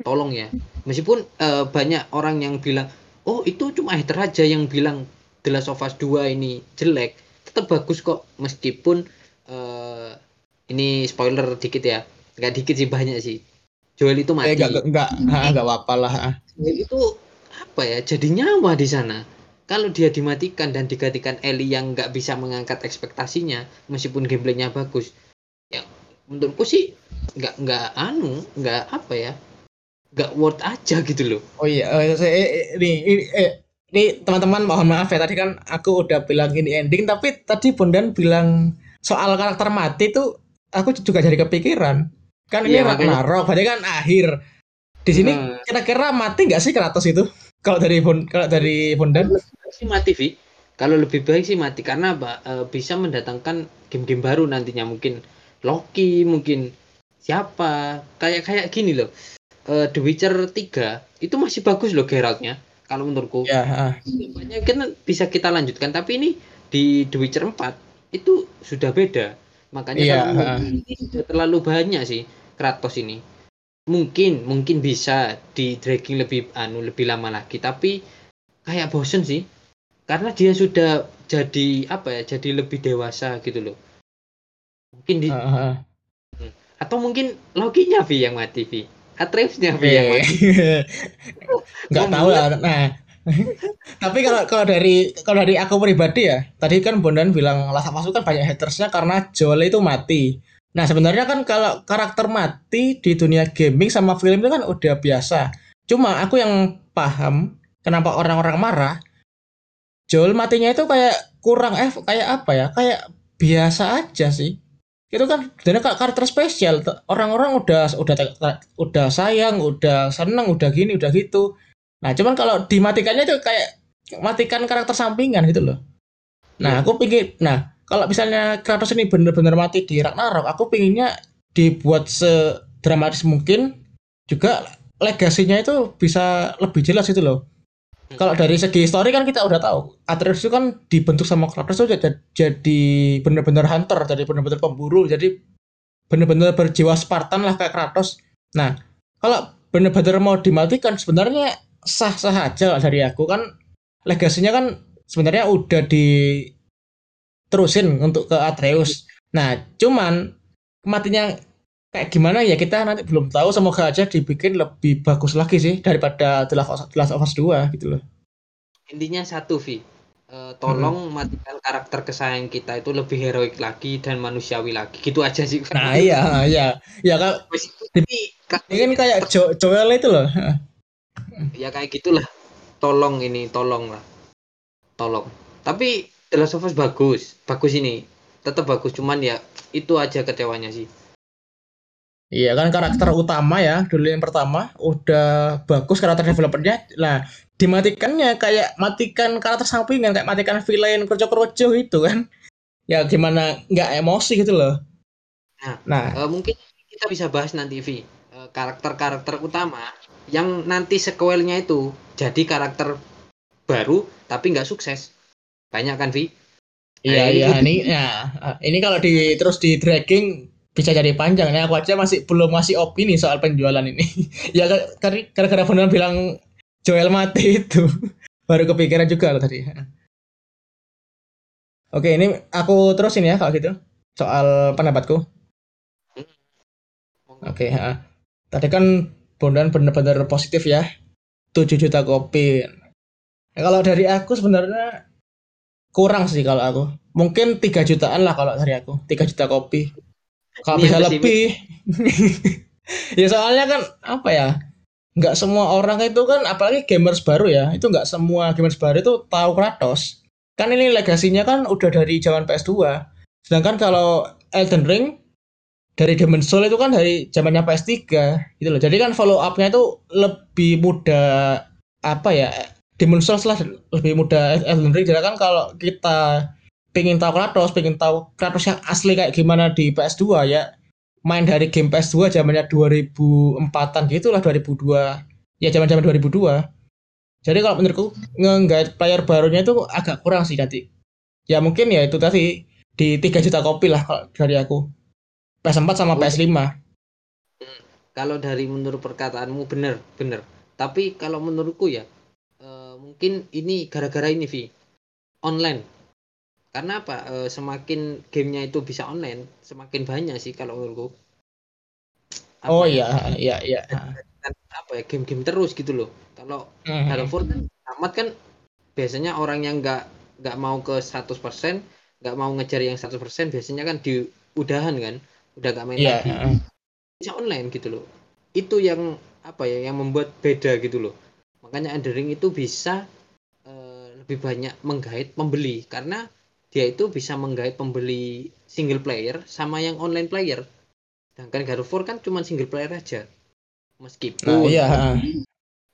Tolong ya. Meskipun uh, banyak orang yang bilang, "Oh, itu cuma hater aja yang bilang The Last of Us 2 ini jelek." Tetap bagus kok meskipun uh, ini spoiler dikit ya. Nggak dikit sih banyak sih Joel itu mati. Eh, enggak enggak apa-apa lah. Joel itu apa ya? Jadi nyawa di sana. Kalau dia dimatikan dan digantikan Ellie yang nggak bisa mengangkat ekspektasinya, meskipun gameplaynya bagus, ya menurutku sih nggak nggak anu, nggak apa ya, nggak worth aja gitu loh. Oh iya, uh, saya, ini, ini, eh, ini teman-teman mohon maaf ya tadi kan aku udah bilang ini ending, tapi tadi Bondan bilang soal karakter mati tuh aku juga jadi kepikiran Kan ini iya, Ragnarok, berarti kan akhir. Di sini hmm. kira-kira mati nggak sih Kratos itu? Kalau dari kalau dari Bondan? Sih mati, Vi. Kalau lebih baik sih mati karena e, bisa mendatangkan game-game baru nantinya mungkin Loki, mungkin siapa kayak kayak gini loh. E, The Witcher 3 itu masih bagus loh Geraltnya kalau menurutku. Ya, uh. Banyak kan bisa kita lanjutkan tapi ini di The Witcher 4 itu sudah beda. Makanya iya, uh. ini sudah terlalu banyak sih Kratos ini mungkin mungkin bisa di dragging lebih anu lebih lama lagi tapi kayak bosen sih karena dia sudah jadi apa ya jadi lebih dewasa gitu loh mungkin di uh, uh. atau mungkin loginya Vi yang mati Vi Atreusnya Vi yang iya. [laughs] nggak tahu lah nah [laughs] tapi kalau kalau dari kalau dari aku pribadi ya tadi kan Bondan bilang Last of kan banyak hatersnya karena Joel itu mati Nah sebenarnya kan kalau karakter mati di dunia gaming sama film itu kan udah biasa. Cuma aku yang paham kenapa orang-orang marah. Joel matinya itu kayak kurang eh kayak apa ya? Kayak biasa aja sih. Itu kan jadi karakter spesial. Orang-orang udah udah udah sayang, udah seneng, udah gini, udah gitu. Nah cuman kalau dimatikannya itu kayak matikan karakter sampingan gitu loh. Nah iya. aku pikir, nah kalau misalnya Kratos ini benar-benar mati di Ragnarok, aku pinginnya dibuat sedramatis mungkin juga legasinya itu bisa lebih jelas itu loh. Kalau dari segi story kan kita udah tahu, Atreus itu kan dibentuk sama Kratos itu jadi, benar-benar hunter, jadi benar-benar pemburu, jadi benar-benar berjiwa Spartan lah kayak Kratos. Nah, kalau benar-benar mau dimatikan sebenarnya sah-sah aja lah dari aku kan legasinya kan sebenarnya udah di terusin untuk ke Atreus. Nah, cuman kematinya kayak gimana ya kita nanti belum tahu semoga aja dibikin lebih bagus lagi sih daripada The Last of Us 2 gitu loh. Intinya satu Vi, uh, tolong hmm. matikan karakter kesayang kita itu lebih heroik lagi dan manusiawi lagi gitu aja sih. Nah iya iya ya kan. Ini kan kayak jo Joel itu loh. ya kayak gitulah. Tolong ini tolong lah, tolong. Tapi The Last of Us bagus, bagus ini. Tetap bagus, cuman ya itu aja kecewanya sih. Iya kan karakter utama ya dulu yang pertama udah bagus karakter developernya. Nah dimatikannya kayak matikan karakter sampingan kayak matikan villain kroco-kroco itu kan. Ya gimana nggak emosi gitu loh. Nah, nah. Uh, mungkin kita bisa bahas nanti Vi uh, karakter-karakter utama yang nanti sequelnya itu jadi karakter baru tapi nggak sukses banyak kan Vi iya nah, iya ini ya ini kalau di terus di dragging bisa jadi panjang. Nah, aku aja masih belum masih opini soal penjualan ini. [laughs] Ya gara-gara benar bilang Joel mati itu. [laughs] Baru kepikiran juga loh tadi. [laughs] Oke ini aku terusin ya kalau gitu. Soal pendapatku. Oke ya. tadi kan Bondan benar-benar positif ya. 7 juta kopi. Nah, kalau dari aku sebenarnya kurang sih kalau aku. Mungkin tiga jutaan lah kalau dari aku. Tiga juta kopi bisa lebih. [laughs] ya soalnya kan apa ya nggak semua orang itu kan apalagi gamers baru ya itu nggak semua gamers baru itu tahu Kratos. Kan ini legasinya kan udah dari zaman PS2 sedangkan kalau Elden Ring dari Demon Soul itu kan dari zamannya PS3 gitu loh. Jadi kan follow upnya itu lebih mudah apa ya Demon Souls lah lebih mudah Elden Ring. Jadi kan kalau kita pengen tahu Kratos pengen tahu Kratos yang asli kayak gimana di PS2 ya. Main dari game PS2 zamannya 2004-an gitu lah 2002 ya zaman-zaman 2002 jadi kalau menurutku nge player barunya itu agak kurang sih nanti. Ya mungkin ya itu tadi di 3 juta kopi lah kalau dari aku. PS4 sama PS5 kalau dari menurut perkataanmu bener bener. Tapi kalau menurutku ya uh, mungkin ini gara-gara ini Vi. Online karena apa? Uh, semakin gamenya itu bisa online semakin banyak sih kalau menurutku apa oh ya? iya iya iya. Apa ya? Game-game terus gitu loh. Kalau mm-hmm. Kan amat kan biasanya orang yang nggak nggak mau ke 100% nggak mau ngejar yang 100% biasanya kan di udahan kan. Udah gak main yeah. lagi. bisa online gitu loh. Itu yang apa ya yang membuat beda gitu loh. Makanya Endering itu bisa uh, lebih banyak menggait pembeli. Karena dia itu bisa menggait pembeli single player sama yang online player. Sedangkan God of War kan cuma single player aja. Meskipun nah, iya.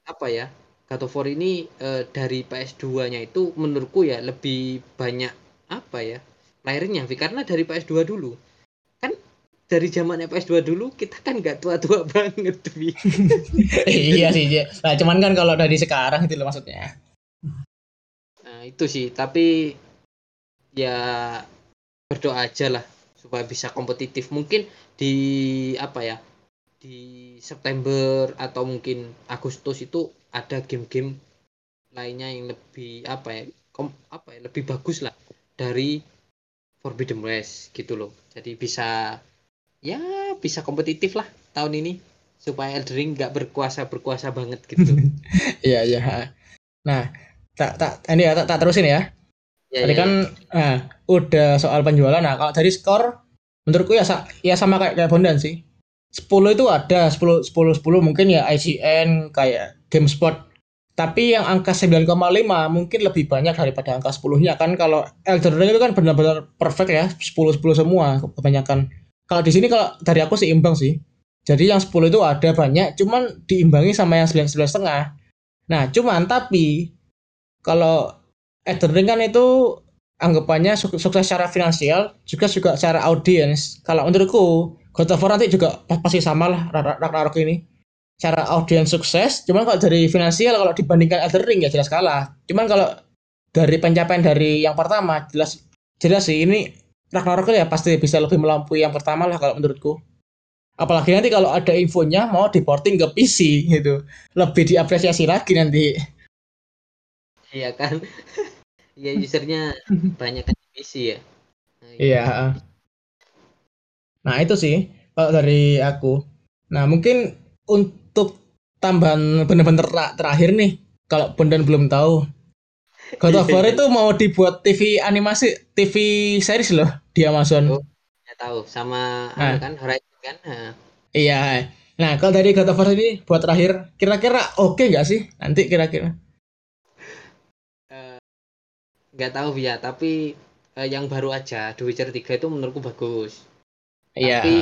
apa ya God of War ini uh, dari PS2 nya itu menurutku ya lebih banyak apa ya playernya karena dari PS2 dulu dari zaman PS2 dulu kita kan nggak tua-tua [laughs] banget Bi. [laughs] iya sih nah cuman kan kalau dari sekarang itu loh maksudnya. Nah itu sih. Tapi ya berdoa aja lah supaya bisa kompetitif mungkin di apa ya di September atau mungkin Agustus itu ada game-game lainnya yang lebih apa ya kom, apa ya lebih bagus lah dari Forbidden West gitu loh jadi bisa ya bisa kompetitif lah tahun ini supaya Eldering nggak berkuasa berkuasa banget gitu. [laughs] Iya iya. Nah tak tak ini ya tak, tak terusin ya. Ya Tadi ya, kan ya. Nah, udah soal penjualan. Nah kalau dari skor menurutku ya ya sama kayak kayak Bondan sih. 10 itu ada 10 10 10 mungkin ya IGN kayak GameSpot. Tapi yang angka 9,5 mungkin lebih banyak daripada angka 10-nya kan kalau Elden Ring itu kan benar-benar perfect ya 10 10 semua kebanyakan kalau di sini kalau dari aku sih imbang sih. Jadi yang 10 itu ada banyak, cuman diimbangi sama yang 9 9 setengah. Nah, cuman tapi kalau Elden Ring kan itu anggapannya sukses secara finansial, juga juga secara audiens. Kalau menurutku God of War nanti juga pasti sama lah Ragnarok ini. Cara audiens sukses, cuman kalau dari finansial kalau dibandingkan Elden Ring ya jelas kalah. Cuman kalau dari pencapaian dari yang pertama jelas jelas sih ini Ragnarok ya pasti bisa lebih melampaui yang pertama lah kalau menurutku. Apalagi nanti kalau ada infonya mau diporting ke PC gitu. Lebih diapresiasi lagi nanti. Iya kan? Iya usernya [laughs] banyak kan di PC ya. Nah, iya. Nah itu sih kalau dari aku. Nah mungkin untuk tambahan bener-bener terakhir nih. Kalau Bondan belum tahu. God of War [laughs] itu mau dibuat TV animasi, TV series loh di Amazon. Oh, ya tahu sama nah. kan Horizon kan. Nah. Iya. Nah, kalau dari God of War ini buat terakhir, kira-kira oke okay nggak sih? Nanti kira-kira. Nggak tahu ya, tapi uh, yang baru aja The Witcher 3 itu menurutku bagus. Iya. Tapi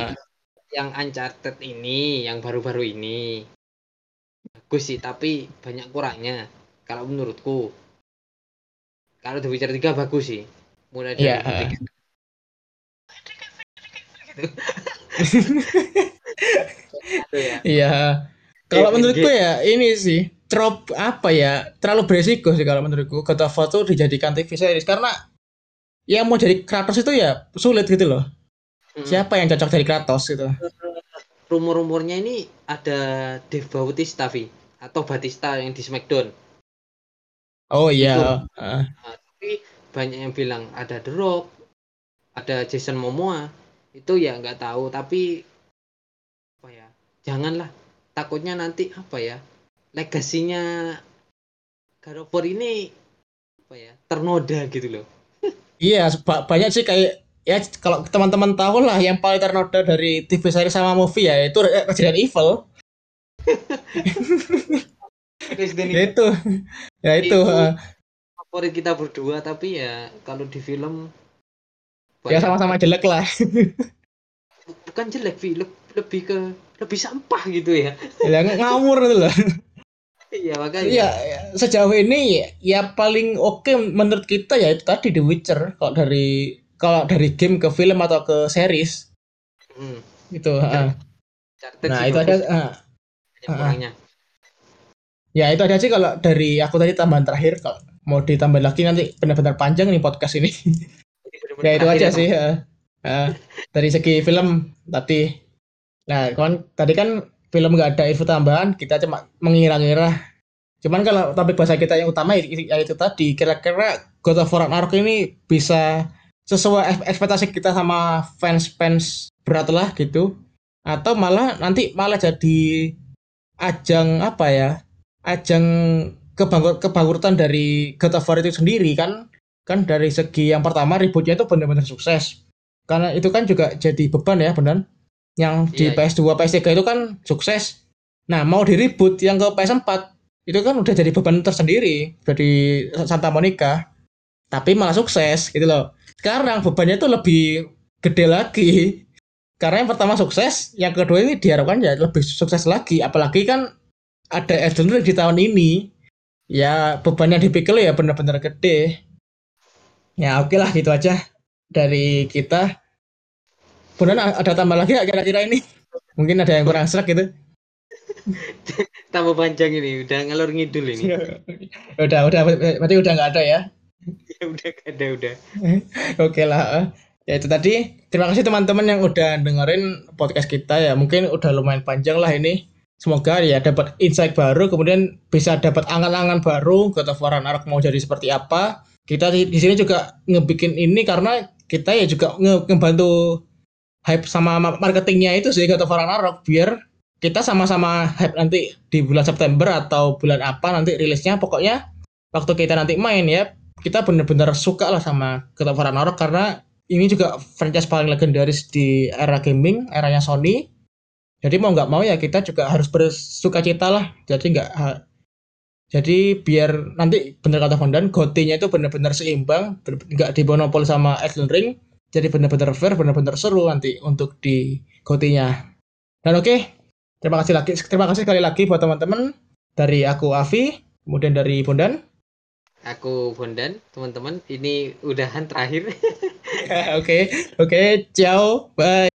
yang Uncharted ini, yang baru-baru ini bagus sih, tapi banyak kurangnya kalau menurutku kalau The Witcher 3 bagus sih mulai dari yeah. Iya. [laughs] Kalau menurutku ya ini sih trop apa ya terlalu beresiko sih kalau menurutku God of War tuh dijadikan TV series karena yang mau jadi Kratos itu ya sulit gitu loh. Hmm. Siapa yang cocok jadi Kratos gitu? Rumor-rumornya ini ada Dave Bautista Vi atau Batista yang di Smackdown. Oh iya. Uh. Nah, tapi banyak yang bilang ada The Rock, ada Jason Momoa. Itu ya nggak tahu, tapi apa ya? Janganlah. Takutnya nanti apa ya? Legasinya God of War ini apa ya? Ternoda gitu loh. iya, banyak sih kayak ya kalau teman-teman tahu lah yang paling ternoda dari TV series sama movie ya itu Resident Evil. [laughs] Resident Evil. itu ya itu, itu favorit kita berdua tapi ya kalau di film ya sama-sama jelek lah bukan jelek film lebih ke lebih sampah gitu ya [laughs] ya ngamur itu loh iya makanya iya ya, sejauh ini ya paling oke menurut kita ya itu tadi The Witcher kalau dari kalau dari game ke film atau ke series Hmm. gitu. Iya. ah. Nah itu ada bagus, ah, banyak kurangnya. ya itu aja sih kalau dari aku tadi tambahan terakhir kalau mau ditambah lagi nanti benar-benar panjang nih podcast ini. Jadi bener-bener ya itu aja sih. ah. Ah, dari segi film tadi. Nah kan tadi kan film nggak ada info tambahan kita cuma mengira-ngira. Cuman kalau topik bahasa kita yang utama ya ya itu tadi kira-kira God of War ini bisa sesuai ek- ekspektasi kita sama fans-fans berat lah gitu. Atau malah nanti malah jadi ajang apa ya ajang kebangkrut kebangkrutan dari God of War itu sendiri kan. Kan dari segi yang pertama ributnya itu benar-benar sukses. Karena itu kan juga jadi beban ya benar yang di Iya, iya. PS2 PS3 itu kan sukses. Nah mau diribut yang ke PS4 itu kan udah jadi beban tersendiri. Dari Santa Monica. Tapi malah sukses gitu loh. Sekarang bebannya itu lebih gede lagi. Karena yang pertama sukses yang kedua ini diharapkan ya lebih sukses lagi. Apalagi kan ada Elden Ring di tahun ini. Ya beban yang dipikul ya benar-benar gede. Ya oke lah gitu aja dari kita Benar ada tambah lagi nggak kira-kira ini mungkin ada yang kurang serak gitu [laughs] Tambah panjang ini, udah ngalor ngidul ini. [laughs] udah udah berarti udah nggak ada ya Ya [laughs] udah ada udah. Oke lah. Ya itu tadi. Terima kasih teman-teman yang udah dengerin podcast kita ya. Mungkin udah lumayan panjang lah ini. Semoga ya dapat insight baru, kemudian bisa dapat angan-angan baru God of War Ragnarok mau jadi seperti apa. Kita di, di sini juga ngebikin ini karena kita ya juga nge- ngebantu hype sama ma- marketingnya itu sih God of Ragnarok biar kita sama-sama hype nanti di bulan September atau bulan apa nanti rilisnya. Pokoknya waktu kita nanti main ya kita bener-bener suka lah sama God of Ragnarok karena ini juga franchise paling legendaris di era gaming, eranya Sony. Jadi mau nggak mau ya kita juga harus bersuka cita lah. Jadi nggak jadi biar nanti bener kata Fondan, gotinya itu bener-bener seimbang, nggak dimonopol sama Elden Ring. Jadi bener-bener fair, bener-bener seru nanti untuk di gotinya. Dan oke, terima kasih lagi, terima kasih sekali lagi buat teman-teman dari aku Avi, kemudian dari Bondan. Aku Bondan, teman-teman. Ini udahan terakhir. [laughs] Oke, oke, ciao, bye.